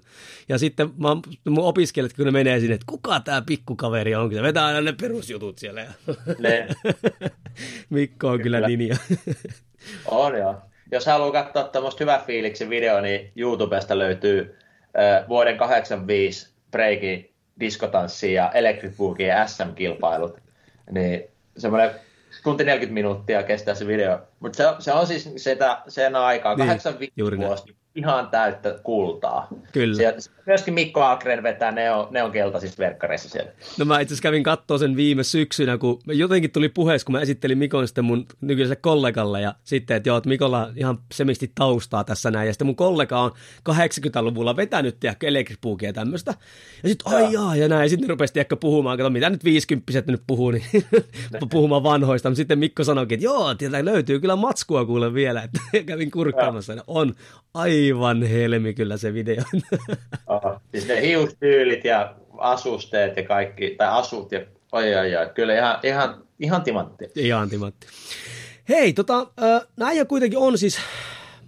Ja sitten mä, mun opiskelijat, kun ne menee sinne, että kuka tämä pikkukaveri on, se vetää aina ne perusjutut siellä. Ne. <laughs> Mikko on kyllä, kyllä linja. on joo. Jos haluaa katsoa tämmöistä hyvä fiiliksi video, niin YouTubesta löytyy äh, vuoden 85 breakin diskotanssi ja Electric Boogie SM-kilpailut. Niin semmoinen tunti 40 minuuttia kestää se video. Mutta se, se on siis sitä, sen aikaa, niin, 85 vuosi, ihan täyttä kultaa. Kyllä. Sieltä, myöskin Mikko Akren vetää ne on, ne on keltaisissa verkkareissa siellä. No mä itse asiassa kävin katsoa sen viime syksynä, kun jotenkin tuli puheessa, kun mä esittelin Mikon sitten mun nykyiselle kollegalle ja sitten, että joo, että Mikolla ihan semisti taustaa tässä näin. Ja sitten mun kollega on 80-luvulla vetänyt, tiedäkö, elektripuukia ja tämmöistä. Ja sitten, ai jaa, ja näin. Ja sitten ne rupesi, tiedäkö, puhumaan, kato, mitä nyt 50 nyt puhuu, niin <laughs> puhumaan vanhoista. Mutta sitten Mikko sanoikin, että joo, tietää, löytyy kyllä matskua kuule vielä, että <laughs> kävin kurkkaamassa. On aivan helmi kyllä se video. Oh, siis ne hiustyylit ja asusteet ja kaikki, tai asut ja oi, oi, oi. kyllä ihan, ihan, ihan timantti. Ihan timantti. Hei, tota, näin kuitenkin on siis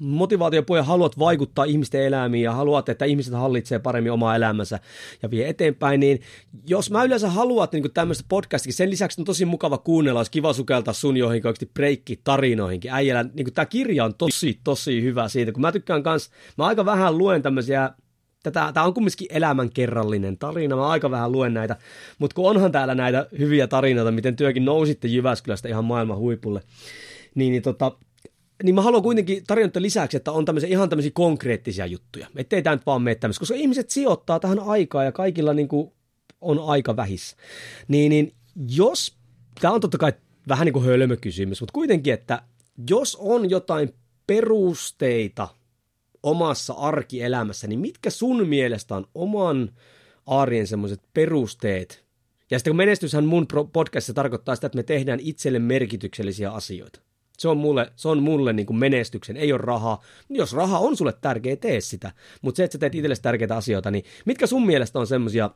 motivaatiopuja haluat vaikuttaa ihmisten elämiin ja haluat, että ihmiset hallitsee paremmin omaa elämänsä ja vie eteenpäin, niin jos mä yleensä haluat niin tämmöistä podcastikin, sen lisäksi on tosi mukava kuunnella, olisi kiva sukeltaa sun johonkin oikeasti breikki tarinoihinkin. Äijällä, niin tämä kirja on tosi, tosi hyvä siitä, kun mä tykkään kans, mä aika vähän luen tämmöisiä Tätä, tämä on kumminkin elämänkerrallinen tarina, mä aika vähän luen näitä, mutta kun onhan täällä näitä hyviä tarinoita, miten työkin nousitte Jyväskylästä ihan maailman huipulle, niin, niin tota, niin mä haluan kuitenkin tarjota lisäksi, että on tämmöisiä ihan tämmöisiä konkreettisia juttuja. Ettei tämä nyt vaan mene tämmöistä, koska ihmiset sijoittaa tähän aikaa ja kaikilla niin kuin on aika vähissä. Niin, niin jos, tämä on totta kai vähän niin kuin hölmökysymys, mutta kuitenkin, että jos on jotain perusteita omassa arkielämässä, niin mitkä sun mielestä on oman arjen semmoiset perusteet? Ja sitten kun menestyshän mun podcastissa tarkoittaa sitä, että me tehdään itselle merkityksellisiä asioita. Se on mulle, se on mulle niin kuin menestyksen, ei ole rahaa. Jos raha on sulle tärkeä, tee sitä. Mutta se, että sä teet itsellesi tärkeitä asioita, niin mitkä sun mielestä on semmoisia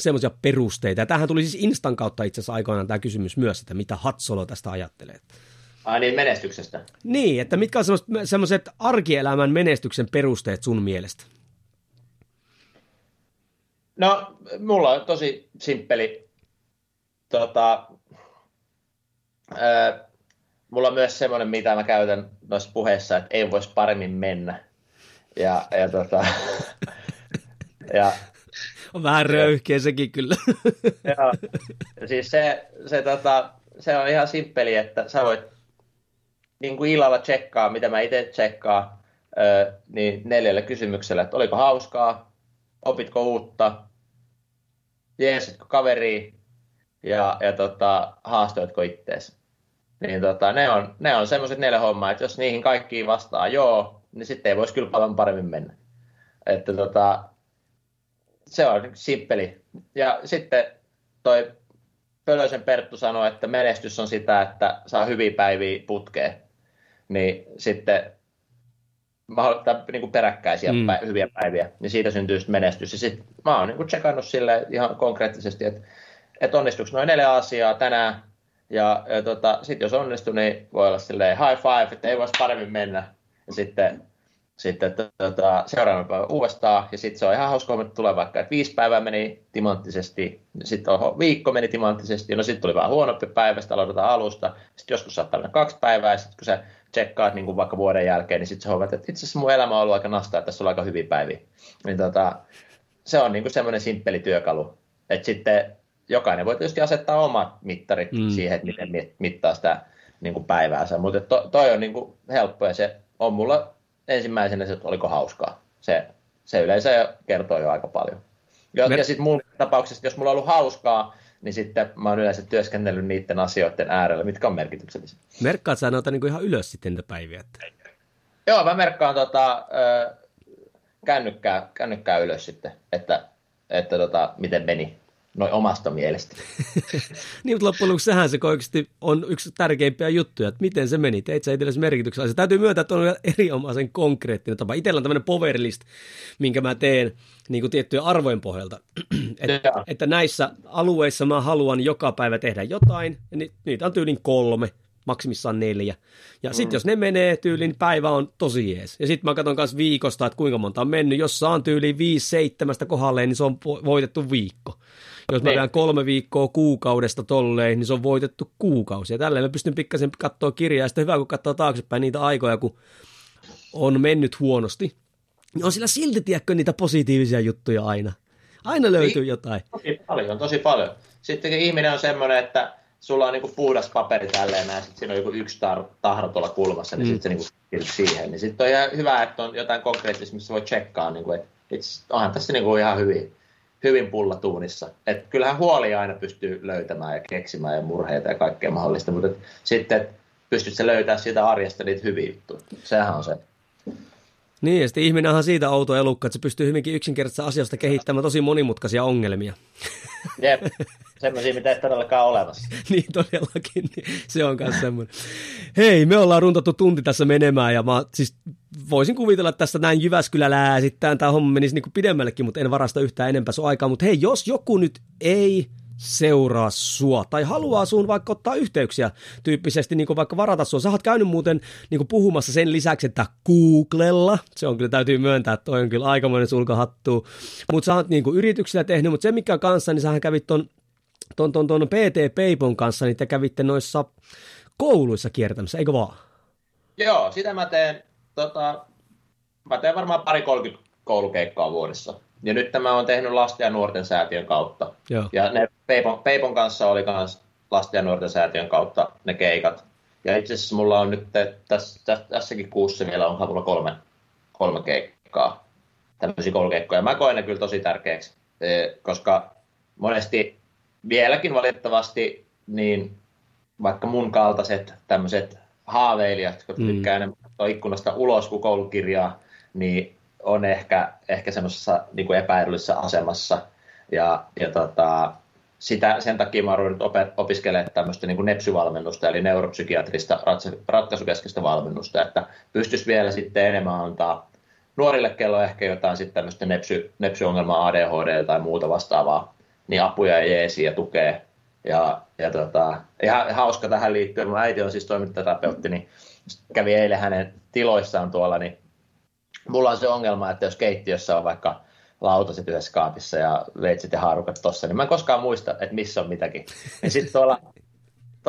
semmoisia perusteita. Ja tämähän tuli siis Instan kautta itse asiassa aikoinaan tämä kysymys myös, että mitä Hatsolo tästä ajattelee. Ai niin, menestyksestä. Niin, että mitkä on semmoiset arkielämän menestyksen perusteet sun mielestä? No, mulla on tosi simppeli tota, ää, mulla on myös semmoinen, mitä mä käytän noissa puheissa, että ei voisi paremmin mennä. Ja, ja, tota, <laughs> ja on vähän röyhkeä sekin kyllä. <laughs> Joo. Siis se, se, tota, se on ihan simppeli, että sä voit niin kuin illalla tsekkaa, mitä mä itse tsekkaan, niin neljällä kysymyksellä, että oliko hauskaa, opitko uutta, jeesitko kaveri ja, ja tota, haastoitko itteesi. Niin tota, ne on, ne on semmoiset neljä hommaa, että jos niihin kaikkiin vastaa joo, niin sitten ei voisi kyllä paljon paremmin mennä. Että tota, se on simppeli. Ja sitten toi Pölösen Perttu sanoi, että menestys on sitä, että saa hyviä päiviä putkeen. Niin sitten mahdollista niin kuin peräkkäisiä mm. päiviä, hyviä päiviä, niin siitä syntyy sitten menestys. Ja sitten mä oon niin kuin tsekannut sille ihan konkreettisesti, että, että onnistuuko noin neljä asiaa tänään, ja, ja tota, sitten jos onnistuu, niin voi olla silleen high five, että ei voisi paremmin mennä. Ja sitten sitten tota, seuraavana päivänä uudestaan, ja sitten se on ihan hauska että tulee vaikka, että viisi päivää meni timanttisesti, sitten viikko meni timanttisesti, no sitten tuli vähän huonompi päivä, sitten aloitetaan alusta, sitten joskus saattaa mennä kaksi päivää, ja sitten kun sä tsekkaat niin kuin vaikka vuoden jälkeen, niin sitten sä huomaat, että itse asiassa mun elämä on ollut aika nastaa, että tässä on aika hyviä päiviä. Niin tota, se on niin kuin semmoinen simppeli työkalu, että sitten jokainen voi tietysti asettaa omat mittarit mm. siihen, että miten mittaa sitä niin kuin päiväänsä, mutta to, toi on niin kuin helppo ja se on mulla ensimmäisenä se, että oliko hauskaa. Se, se yleensä kertoo jo aika paljon. Ja, Mer- ja sitten mun tapauksessa, jos mulla on ollut hauskaa, niin sitten mä oon yleensä työskennellyt niiden asioiden äärellä, mitkä on merkityksellisiä. Merkkaat sä noita niin kuin ihan ylös sitten niitä päiviä? Että... Joo, mä merkkaan tota, kännykkää, kännykkää ylös sitten, että, että tota, miten meni noin omasta mielestä. <laughs> niin, mutta loppujen lopuksi sehän se oikeasti on yksi tärkeimpiä juttuja, että miten se meni. Teit sä itsellesi merkityksellä. Se täytyy myöntää, että on erinomaisen konkreettinen tapa. Itsellä on tämmöinen power list, minkä mä teen niin kuin tiettyjen arvojen pohjalta. <clears throat> Et, että näissä alueissa mä haluan joka päivä tehdä jotain, ja niitä on tyylin kolme, maksimissaan neljä. Ja sitten mm. jos ne menee tyyliin, päivä on tosi jees. Ja sitten mä katson myös viikosta, että kuinka monta on mennyt. Jos saan tyyliin viisi seitsemästä kohdalleen, niin se on voitettu viikko. Jos mä vedän kolme viikkoa kuukaudesta tolleen, niin se on voitettu kuukausi. Ja tälleen mä pystyn pikkasen katsoa kirjaa. Ja sitten hyvä, kun katsoo taaksepäin niitä aikoja, kun on mennyt huonosti. Niin on sillä silti, tiedätkö, niitä positiivisia juttuja aina. Aina löytyy niin, jotain. Tosi paljon, tosi paljon. Sitten ihminen on semmoinen, että sulla on niinku puhdas paperi tälleen ja sitten siinä on joku yksi tar- tahra tuolla kulmassa, niin mm. sitten se niinku siihen. Niin sitten on ihan hyvä, että on jotain konkreettista, missä voi tsekkaa, niinku, että onhan tässä niinku ihan hyvin hyvin pullatuunissa. Et kyllähän huolia aina pystyy löytämään ja keksimään ja murheita ja kaikkea mahdollista, mutta et sitten et pystyt se löytää siitä arjesta niitä hyviä juttuja. Sehän on se. Niin, ja sitten ihminen on siitä outo elukka, että se pystyy hyvinkin yksinkertaisesta asioista kehittämään tosi monimutkaisia ongelmia. Jep, semmoisia, mitä ei todellakaan ole olemassa. <laughs> niin, todellakin, niin se on myös semmoinen. Hei, me ollaan runtattu tunti tässä menemään, ja mä siis voisin kuvitella, että tässä näin Jyväskylällä sitten tämä homma menisi niin pidemmällekin, mutta en varasta yhtään enempää sun aikaa. Mutta hei, jos joku nyt ei seuraa sua tai haluaa sun vaikka ottaa yhteyksiä tyyppisesti, niin kuin vaikka varata sua. Sä oot käynyt muuten niin kuin puhumassa sen lisäksi, että Googlella, se on kyllä täytyy myöntää, että toi on kyllä aikamoinen sulkahattu, mutta sä oot niin kuin yrityksillä tehnyt, mutta se mikä kanssa, niin sähän kävit ton, ton, ton, ton PT Peipon kanssa, niin te kävitte noissa kouluissa kiertämässä, eikö vaan? Joo, sitä mä teen, tota, mä teen varmaan pari 30 koulukeikkaa vuodessa. Ja nyt tämä on tehnyt lasten ja nuorten säätiön kautta. Joo. Ja ne Peipon, Peipon kanssa oli myös lasten ja nuorten säätiön kautta ne keikat. Ja itse asiassa mulla on nyt tässä, tässä, tässäkin kuussa vielä on mulla kolme, kolme keikkaa, tämmöisiä koulukeikkoja. Mä koen ne kyllä tosi tärkeäksi, e, koska monesti vieläkin valitettavasti niin vaikka mun kaltaiset tämmöiset haaveilijat, jotka mm. tykkää enemmän ikkunasta ulos kuin koulukirjaa, niin on ehkä, ehkä semmoisessa niin epäedullisessa asemassa. Ja, ja tota, sitä, sen takia mä oon opiskelemaan tämmöistä niin nepsyvalmennusta, eli neuropsykiatrista ratkaisukeskeistä valmennusta, että pystyisi vielä sitten enemmän antaa nuorille, kello ehkä jotain sitten tämmöistä nepsy, nepsyongelmaa, ADHD tai muuta vastaavaa, niin apuja ja jeesiä ja tukea. Ja, ja tota, ihan hauska tähän liittyen, mun äiti on siis toimintaterapeutti, niin kävi eilen hänen tiloissaan tuolla, niin mulla on se ongelma, että jos keittiössä on vaikka lautaset yhdessä kaapissa ja veitsit ja haarukat tossa, niin mä en koskaan muista, että missä on mitäkin. Ja sitten tuolla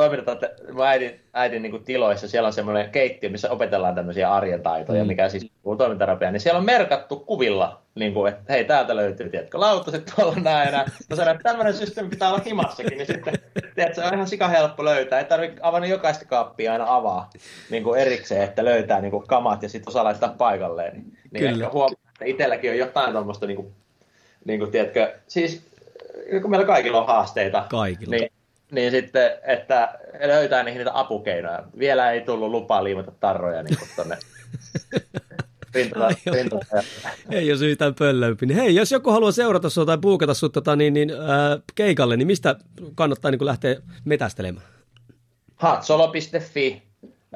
toimitetaan mun äidin, äidin niin tiloissa, siellä on semmoinen keittiö, missä opetellaan tämmöisiä arjen taitoja, mm. mikä siis on toimintarapia, niin siellä on merkattu kuvilla, niin kuin, että hei, täältä löytyy, tiedätkö, lautaset tuolla näin, ja mä sanon, että tämmöinen systeemi pitää olla himassakin, niin sitten, tiedätkö, se on ihan sika helppo löytää, ei tarvitse avata jokaista kaappia aina avaa niin kuin erikseen, että löytää niin kuin kamat ja sitten osaa laittaa paikalleen. Niin, niin Kyllä. ehkä huomaa, että itselläkin on jotain tuommoista, niin kuin, niin kuin, tiedätkö, siis kun meillä kaikilla on haasteita, kaikilla. niin niin sitten, että löytää niihin niitä apukeinoja. Vielä ei tullut lupaa liimata tarroja niin tuonne <laughs> Ei jos yhtään pöllömpi. Niin hei, jos joku haluaa seurata sinua tai puukata sinut tota, niin, niin, äh, keikalle, niin mistä kannattaa niin lähteä metästelemään? Hatsolo.fi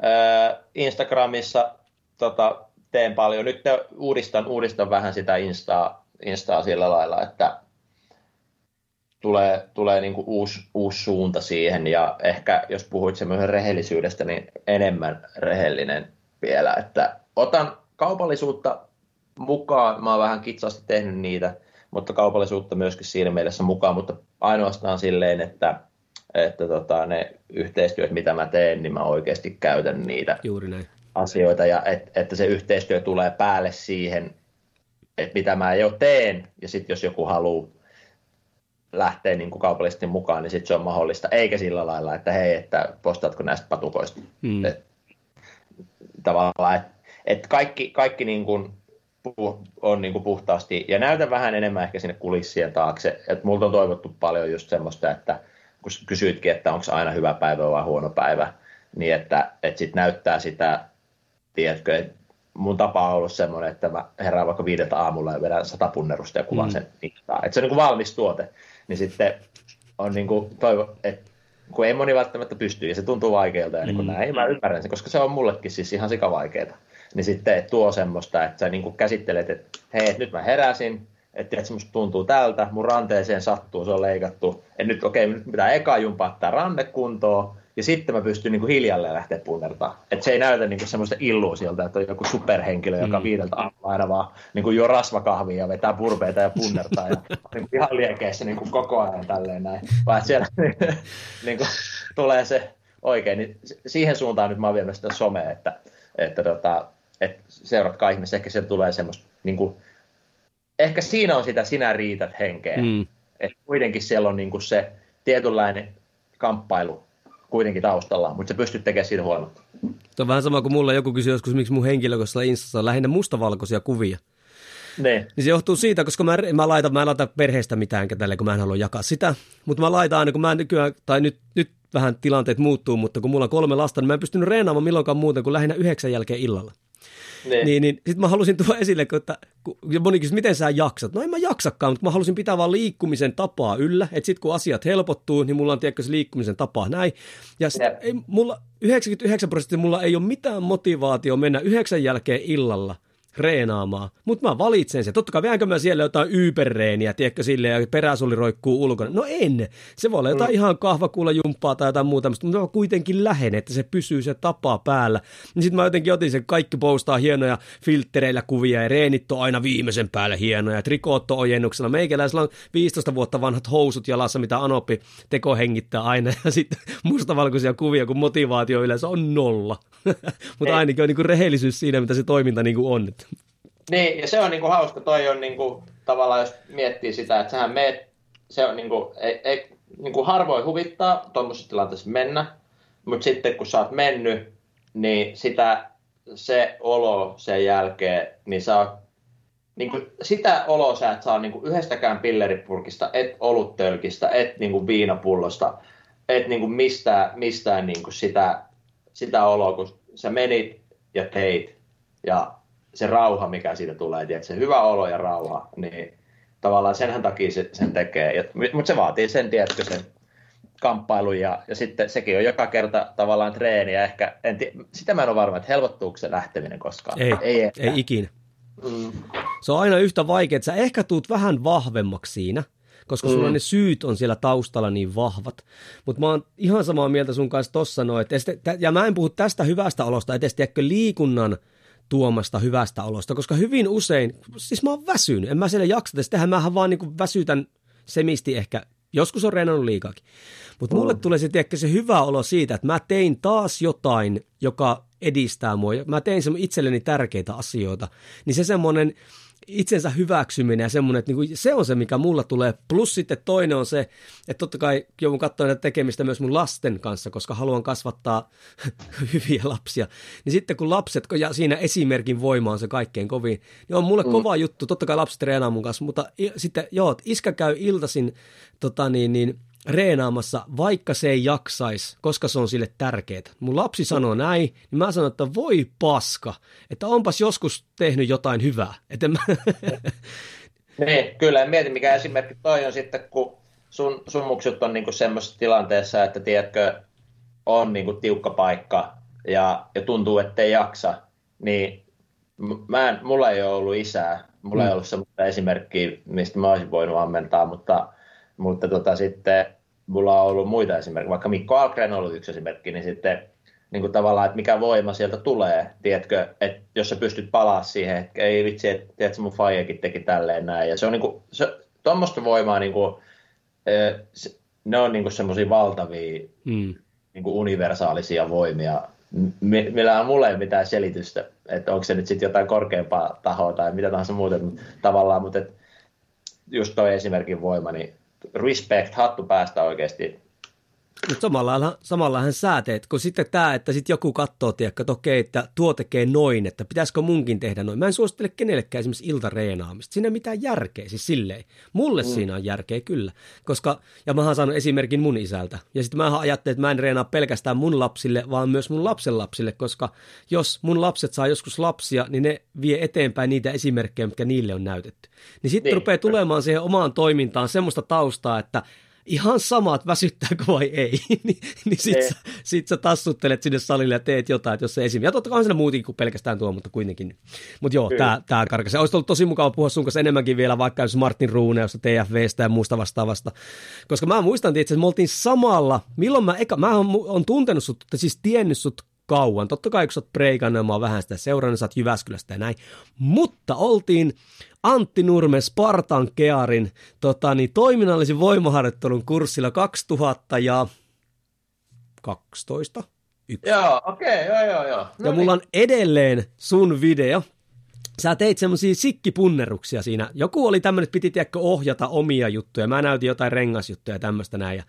äh, Instagramissa tota, teen paljon. Nyt uudistan, uudistan vähän sitä Instaa, Instaa sillä lailla, että tulee, tulee niin kuin uusi, uusi suunta siihen ja ehkä jos puhuit semmoisen rehellisyydestä, niin enemmän rehellinen vielä, että otan kaupallisuutta mukaan, mä oon vähän kitsasti tehnyt niitä, mutta kaupallisuutta myöskin siinä mielessä mukaan, mutta ainoastaan silleen, että, että tota, ne yhteistyöt, mitä mä teen, niin mä oikeasti käytän niitä Juuri näin. asioita ja et, että se yhteistyö tulee päälle siihen, että mitä mä jo teen, ja sitten jos joku haluaa lähteä niin kuin kaupallisesti mukaan, niin sitten se on mahdollista, eikä sillä lailla, että hei, että postaatko näistä patukoista. Mm. Et, tavallaan, että et kaikki, kaikki niin kuin on niin kuin puhtaasti, ja näytän vähän enemmän ehkä sinne kulissien taakse, että multa on toivottu paljon just semmoista, että kun kysyitkin, että onko aina hyvä päivä vai huono päivä, niin että, että sit näyttää sitä, tiedätkö, että mun tapa on ollut semmoinen, että mä herään vaikka viideltä aamulla ja vedän sata punnerusta ja kuvaan mm. sen Että se on niin kuin valmis tuote. Niin sitten on niin kuin toivo, että kun ei moni välttämättä pysty ja se tuntuu vaikealta ja niin kuin mm. näin, mä ymmärrän sen, koska se on mullekin siis ihan sikavaikeeta. Niin sitten tuo semmoista, että sä niin kuin käsittelet, että hei, nyt mä heräsin, että, että musta tuntuu tältä, mun ranteeseen sattuu, se on leikattu, että nyt okei, okay, nyt pitää eka jumpaa tämä ranne kuntoon, ja sitten mä pystyn niin kuin hiljalleen lähteä punnertaa. Että se ei näytä niin kuin semmoista illuusiolta, että on joku superhenkilö, joka mm. viideltä aina vaan niin kuin juo rasvakahvia ja vetää purpeita ja punnertaa ja <laughs> niin kuin ihan liekeissä niin kuin koko ajan tälleen näin. Vaan että siellä <laughs> niin kuin, tulee se oikein, niin siihen suuntaan nyt mä oon viemässä sitä somea, että, että, tota, että seuratkaa ihmisiä, ehkä sieltä tulee semmoista, niin kuin, ehkä siinä on sitä sinä riität henkeä. Mm. Että kuitenkin siellä on niin kuin se tietynlainen kamppailu kuitenkin taustalla, mutta se pystyt tekemään siitä huolimatta. Se on vähän sama kuin mulla joku kysyi joskus, miksi mun henkilökohtaisella Instassa on lähinnä mustavalkoisia kuvia. Ne. Niin se johtuu siitä, koska mä, mä, laitan, mä en laita perheestä mitään tälle, kun mä en halua jakaa sitä. Mutta mä laitan aina, kun mä nykyään, tai nyt, nyt vähän tilanteet muuttuu, mutta kun mulla on kolme lasta, niin mä en pystynyt reenaamaan milloinkaan muuten kuin lähinnä yhdeksän jälkeen illalla. Niin, niin, niin sitten mä halusin tuoda esille, että kun moni kysyi, miten sä jaksat? No en mä jaksakaan, mutta mä halusin pitää vaan liikkumisen tapaa yllä, että sitten kun asiat helpottuu, niin mulla on tiedätkö se liikkumisen tapa näin. Ja sit, ei, mulla 99 prosenttia mulla ei ole mitään motivaatio mennä yhdeksän jälkeen illalla reenaamaan. Mutta mä valitsen sen. Totta kai väänkö mä siellä jotain yperreeniä, tiedätkö, sille ja peräsuli roikkuu ulkona. No en. Se voi olla jotain mm. ihan kahvakuulajumppaa tai jotain muuta, mutta mä kuitenkin lähden, että se pysyy se tapa päällä. Niin sitten mä jotenkin otin sen, kaikki postaa hienoja filttereillä kuvia ja reenit on aina viimeisen päälle hienoja. Trikootto ojennuksella. Meikäläisellä on 15 vuotta vanhat housut jalassa, mitä Anoppi teko hengittää aina. <laughs> Ja sitten mustavalkoisia kuvia, kun motivaatio yleensä on nolla. <laughs> mutta ainakin on niin kuin rehellisyys siinä, mitä se toiminta niin kuin on. Niin, ja se on niinku hauska, toi on niinku, tavallaan, jos miettii sitä, että sähän meet, se on niinku, ei, ei, niinku harvoin huvittaa tuommoisessa tilanteessa mennä, mutta sitten kun sä oot mennyt, niin sitä, se olo sen jälkeen, niin saa niin kuin, sitä oloa sä et saa niin kuin yhdestäkään pilleripurkista, et oluttölkistä, et niin kuin viinapullosta, et niin kuin mistään, mistään niin kuin sitä, sitä oloa, kun sä menit ja teit ja se rauha, mikä siitä tulee, tiedätkö, se hyvä olo ja rauha, niin tavallaan senhän takia se, sen tekee. Mutta se vaatii sen, tiedätkö, sen kamppailun ja, ja sitten sekin on joka kerta tavallaan treeni ja ehkä, en tii, sitä mä en ole varma, että helpottuuko se lähteminen koskaan. Ei, ei, ei ikinä. Mm. Se on aina yhtä vaikea, että sä ehkä tuut vähän vahvemmaksi siinä, koska sulla mm. ne syyt on siellä taustalla niin vahvat. Mutta mä oon ihan samaa mieltä sun kanssa tossa noin, ja mä en puhu tästä hyvästä olosta, edes tiedätkö liikunnan tuomasta hyvästä olosta, koska hyvin usein, siis mä oon väsynyt, en mä siellä jaksa, tehdä, mähän vaan niin väsytän semisti ehkä, joskus on reenannut liikaakin. Mutta mulle tulee se, tiedätkö, se hyvä olo siitä, että mä tein taas jotain, joka edistää mua. Mä tein itselleni tärkeitä asioita. Niin se semmoinen, itsensä hyväksyminen ja semmoinen, että niin kuin, se on se, mikä mulla tulee. Plus sitten toinen on se, että totta kai joudun katsoa näitä tekemistä myös mun lasten kanssa, koska haluan kasvattaa <laughs> hyviä lapsia. Niin sitten kun lapset, ja siinä esimerkin voima on se kaikkein kovin, niin on mulle mm. kova juttu. Totta kai lapset treenaa mun kanssa, mutta sitten joo, iskä käy iltasin tota niin, niin, reenaamassa, vaikka se ei jaksaisi, koska se on sille tärkeää. Mun lapsi sanoo näin, niin mä sanon, että voi paska, että onpas joskus tehnyt jotain hyvää. Että mä... <laughs> niin, kyllä, mietin mikä esimerkki toi on sitten, kun sun, sun muksut on niinku semmoisessa tilanteessa, että tiedätkö, on niinku tiukka paikka ja, ja tuntuu, että ei jaksa, niin mä en, mulla ei ole ollut isää, mulla mm. ei ollut semmoista esimerkkiä, mistä mä olisin voinut ammentaa, mutta mutta tota, sitten mulla on ollut muita esimerkkejä, vaikka Mikko Algren on ollut yksi esimerkki, niin sitten niin kuin tavallaan, että mikä voima sieltä tulee, tiedätkö, että jos sä pystyt palaa siihen, että ei vitsi, että tiedätkö, mun faijakin teki tälleen näin, ja se on niin kuin, se, tuommoista voimaa, niin kuin, se, ne on niin semmoisia valtavia mm. niin kuin universaalisia voimia, millä on mulle ei mitään selitystä, että onko se nyt sitten jotain korkeampaa tahoa tai mitä tahansa muuta, mutta tavallaan, mutta et, just toi esimerkin voima, niin respect, hattu päästä oikeasti mutta samalla, samallahan sä teet, kun sitten tämä, että sitten joku katsoo, tiedätkö, että okei, että tuo tekee noin, että pitäisikö munkin tehdä noin. Mä en suosittele kenellekään esimerkiksi iltareenaamista. Siinä ei mitään järkeä, siis silleen. Mulle mm. siinä on järkeä kyllä, koska, ja mä oon saanut esimerkin mun isältä. Ja sitten mä ajattelin, että mä en reenaa pelkästään mun lapsille, vaan myös mun lapsen lapsille, koska jos mun lapset saa joskus lapsia, niin ne vie eteenpäin niitä esimerkkejä, mitkä niille on näytetty. Niin sitten niin. rupeaa tulemaan siihen omaan toimintaan semmoista taustaa, että ihan sama, että väsyttääkö vai ei, <laughs> niin, niin sit, sä, sit sä tassuttelet sinne salille ja teet jotain, että jos se esim. Ja totta kai on siinä muutenkin kuin pelkästään tuo, mutta kuitenkin. Mutta joo, tämä tää karkasi. Olisi ollut tosi mukava puhua sun kanssa enemmänkin vielä vaikka jos Martin Ruuneosta, TFVstä ja muusta vastaavasta. Koska mä muistan, että me oltiin samalla, milloin mä, eka, mä on, on tuntenut sut, siis tiennyt sut kauan. Totta kai kun sä oot preikannut, mä oon vähän sitä seurannut, sä oot Jyväskylästä ja näin. Mutta oltiin Antti Nurme Spartan Kearin tota, niin, toiminnallisen voimaharjoittelun kurssilla 2012. Yksi. Joo, okei, okay, joo, joo, joo. No ja mulla on edelleen sun video, sä teit semmoisia sikkipunneruksia siinä. Joku oli tämmöinen, että piti tiedäkö, ohjata omia juttuja. Mä näytin jotain rengasjuttuja ja tämmöistä näin. Ja,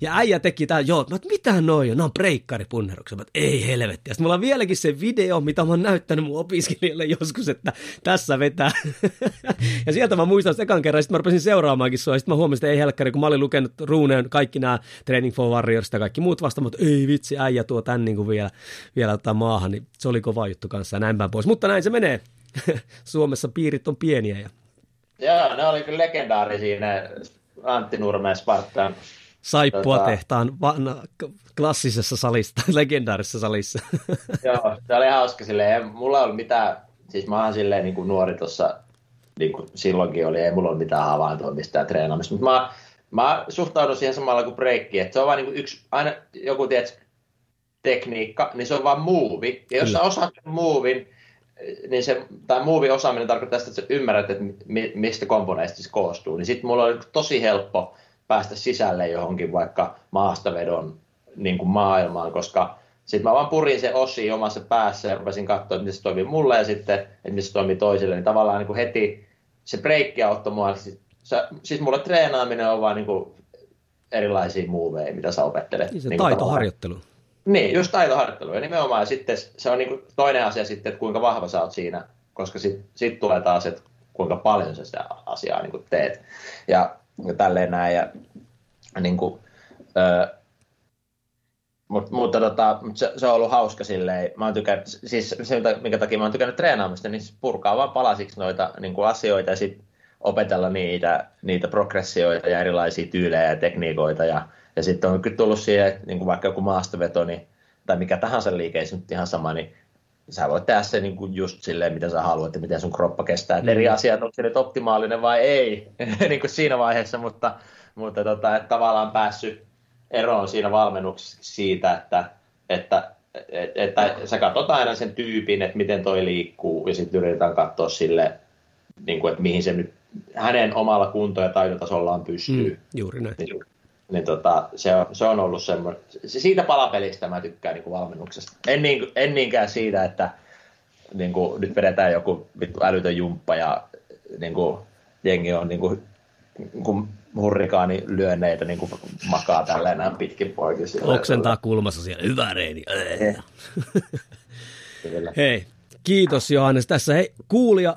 ja äijä teki tää, joo, mä mitä noin on? Ne on breikkaripunneruksia. Mä ei helvetti. Ja mulla on vieläkin se video, mitä mä oon näyttänyt mun opiskelijalle joskus, että tässä vetää. <laughs> ja sieltä mä muistan ekan kerran, sitten mä rupesin seuraamaankin sua. Sitten mä huomasin, että ei helkkari, kun mä olin lukenut ruuneen kaikki nämä Training for Warriors ja kaikki muut vasta, mutta ei vitsi, äijä tuo tän niin vielä, vielä ottaa maahan. Niin se oli kova juttu kanssa ja näin päin pois. Mutta näin se menee. <laughs> Suomessa piirit on pieniä. Ja... Joo, ne oli kyllä legendaarisia ne Antti Nurmeen Spartan. Saippua tota... tehtaan vanha, klassisessa salissa, <laughs> legendaarisessa salissa. <laughs> Joo, se oli hauska silleen. Mulla ei ollut mitään, siis mä oon silleen niin kuin nuori tuossa, niin kuin silloinkin oli, ei mulla ole mitään havaintoa mistään treenaamista, mutta mä, mä suhtaudun siihen samalla kuin breikki, että se on vain niin yksi, aina joku tiedät, tekniikka, niin se on vaan muuvi. Ja jos Kyllä. sä osaat muuvin, niin se, tämä movie osaaminen tarkoittaa sitä, että sä ymmärrät, että mistä komponeista se koostuu. Niin sitten mulla oli tosi helppo päästä sisälle johonkin vaikka maastavedon niin kuin maailmaan, koska sitten mä vaan purin se osi omassa päässä ja rupesin katsoa, että miten se toimii mulle ja sitten, että miten se toimii toisille. Niin tavallaan niin kuin heti se breikki auttoi mua. Siis, siis mulle treenaaminen on vaan niin kuin erilaisia muoveja, mitä sä opettelet. Niin se niin taitoharjoittelu. Niin, just taitoharjoittelu. Ja nimenomaan ja sitten se on niin toinen asia sitten, että kuinka vahva sä oot siinä, koska sitten sit tulee taas, että kuinka paljon sä sitä asiaa niin teet. Ja, ja tälleen näin. Ja, niin kuin, ö, Mut, mutta tota, se, se, on ollut hauska silleen. Mä oon tykännyt, siis se, minkä takia mä oon tykännyt treenaamista, niin purkaa vaan palasiksi noita niin kuin asioita ja sitten opetella niitä, niitä progressioita ja erilaisia tyylejä ja tekniikoita ja ja sitten on kyllä tullut siihen, niin kuin vaikka joku maastoveto, niin, tai mikä tahansa liike, ei nyt ihan sama, niin sä voit tehdä se niin kuin just silleen, mitä sä haluat ja miten sun kroppa kestää. Mm. eri asiat, onko se nyt optimaalinen vai ei, <laughs> niin kuin siinä vaiheessa, mutta, mutta tota, että tavallaan päässyt eroon siinä valmennuksessa siitä, että, että, että, että sä katsot aina sen tyypin, että miten toi liikkuu, ja sitten yritetään katsoa sille, niin kuin, että mihin se nyt hänen omalla kunto- ja taitotasollaan pystyy. Mm, juuri näin. Niin, niin tota, se, on, se on ollut semmoinen, siitä palapelistä mä tykkään niin kuin valmennuksesta. En, niin, en niinkään siitä, että niin kuin, nyt vedetään joku vittu älytön jumppa ja niin kuin, jengi on niin kuin, kun hurrikaani lyönneitä niin kuin makaa tälleen näin pitkin poikin. Oksentaa kulmassa siellä, hyvä reini. <laughs> Hei, kiitos Johannes. Tässä hei, kuulija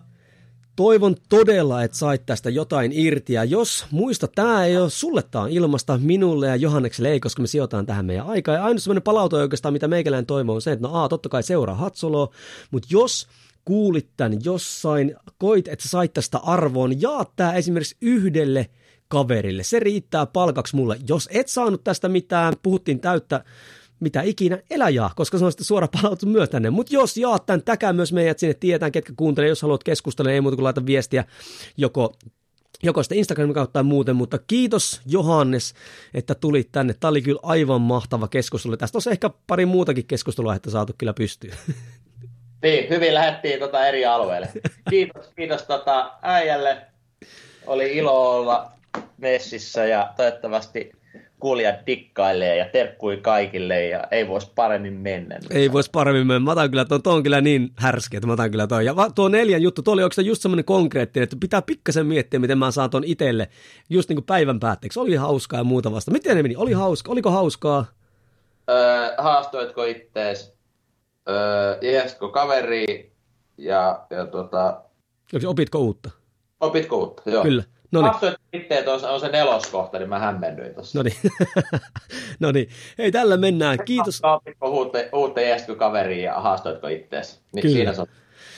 Toivon todella, että sait tästä jotain irti. Ja jos muista, tämä ei ole sulle, tämä on ilmasta minulle ja Johannekselle ei, koska me sijoitetaan tähän meidän aikaa. Ja ainoa sellainen palaute oikeastaan, mitä meikäläinen toivoo, on se, että no a, totta kai seuraa Hatsoloa, mutta jos kuulit tämän jossain, koit, että sait tästä arvoon, jaa tämä esimerkiksi yhdelle kaverille. Se riittää palkaksi mulle. Jos et saanut tästä mitään, puhuttiin täyttä mitä ikinä, eläjää, koska se on sitten suora palautus myös tänne. Mutta jos jaat tämän, täkää myös meidät sinne, tietää ketkä kuuntelee, jos haluat keskustella, ei muuta kuin laita viestiä joko joko sitten Instagramin kautta tai muuten, mutta kiitos Johannes, että tulit tänne. Tämä oli kyllä aivan mahtava keskustelu. Tästä olisi ehkä pari muutakin keskustelua, että saatu kyllä pystyä. <laughs> Niin, hyvin lähdettiin tota eri alueelle. Kiitos, kiitos tota äijälle. Oli ilo olla messissä ja toivottavasti kuulijat dikkailee ja terkkui kaikille ja ei voisi paremmin mennä. Ei voisi paremmin mennä. Mä otan kyllä, tuo, tuo on kyllä niin härski, että mä otan kyllä toi. Ja tuo neljän juttu, tuo oli oikeastaan just semmoinen konkreettinen, että pitää pikkasen miettiä, miten mä saan ton itselle just niin kuin päivän päätteeksi. Oli hauskaa ja muuta vasta. Miten ne meni? Oli hauska, oliko hauskaa? Öö, haastoitko ittees? Öö, Jeesko kaveri ja, ja tota... Opitko uutta? Opitko uutta, joo. Kyllä. No niin. itse, että on, on se neloskohta, niin mä hämmennyin tuossa. No niin. <laughs> no niin. Hei, tällä mennään. Kiitos. Opitko uutta, uutta kaveria ja haastoitko ittees? Niin Kyllä. siinä se on.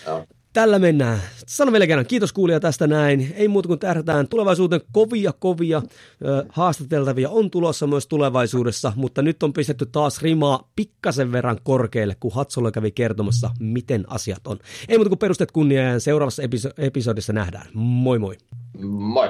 Joo. Tällä mennään. Sano vielä kerran, kiitos kuulija tästä näin. Ei muuta kuin tähdätään tulevaisuuteen kovia, kovia ö, haastateltavia on tulossa myös tulevaisuudessa, mutta nyt on pistetty taas rimaa pikkasen verran korkealle, kun Hatsolla kävi kertomassa, miten asiat on. Ei muuta kuin perustet kunnia ja seuraavassa episo- episodissa nähdään. Moi moi! Moi!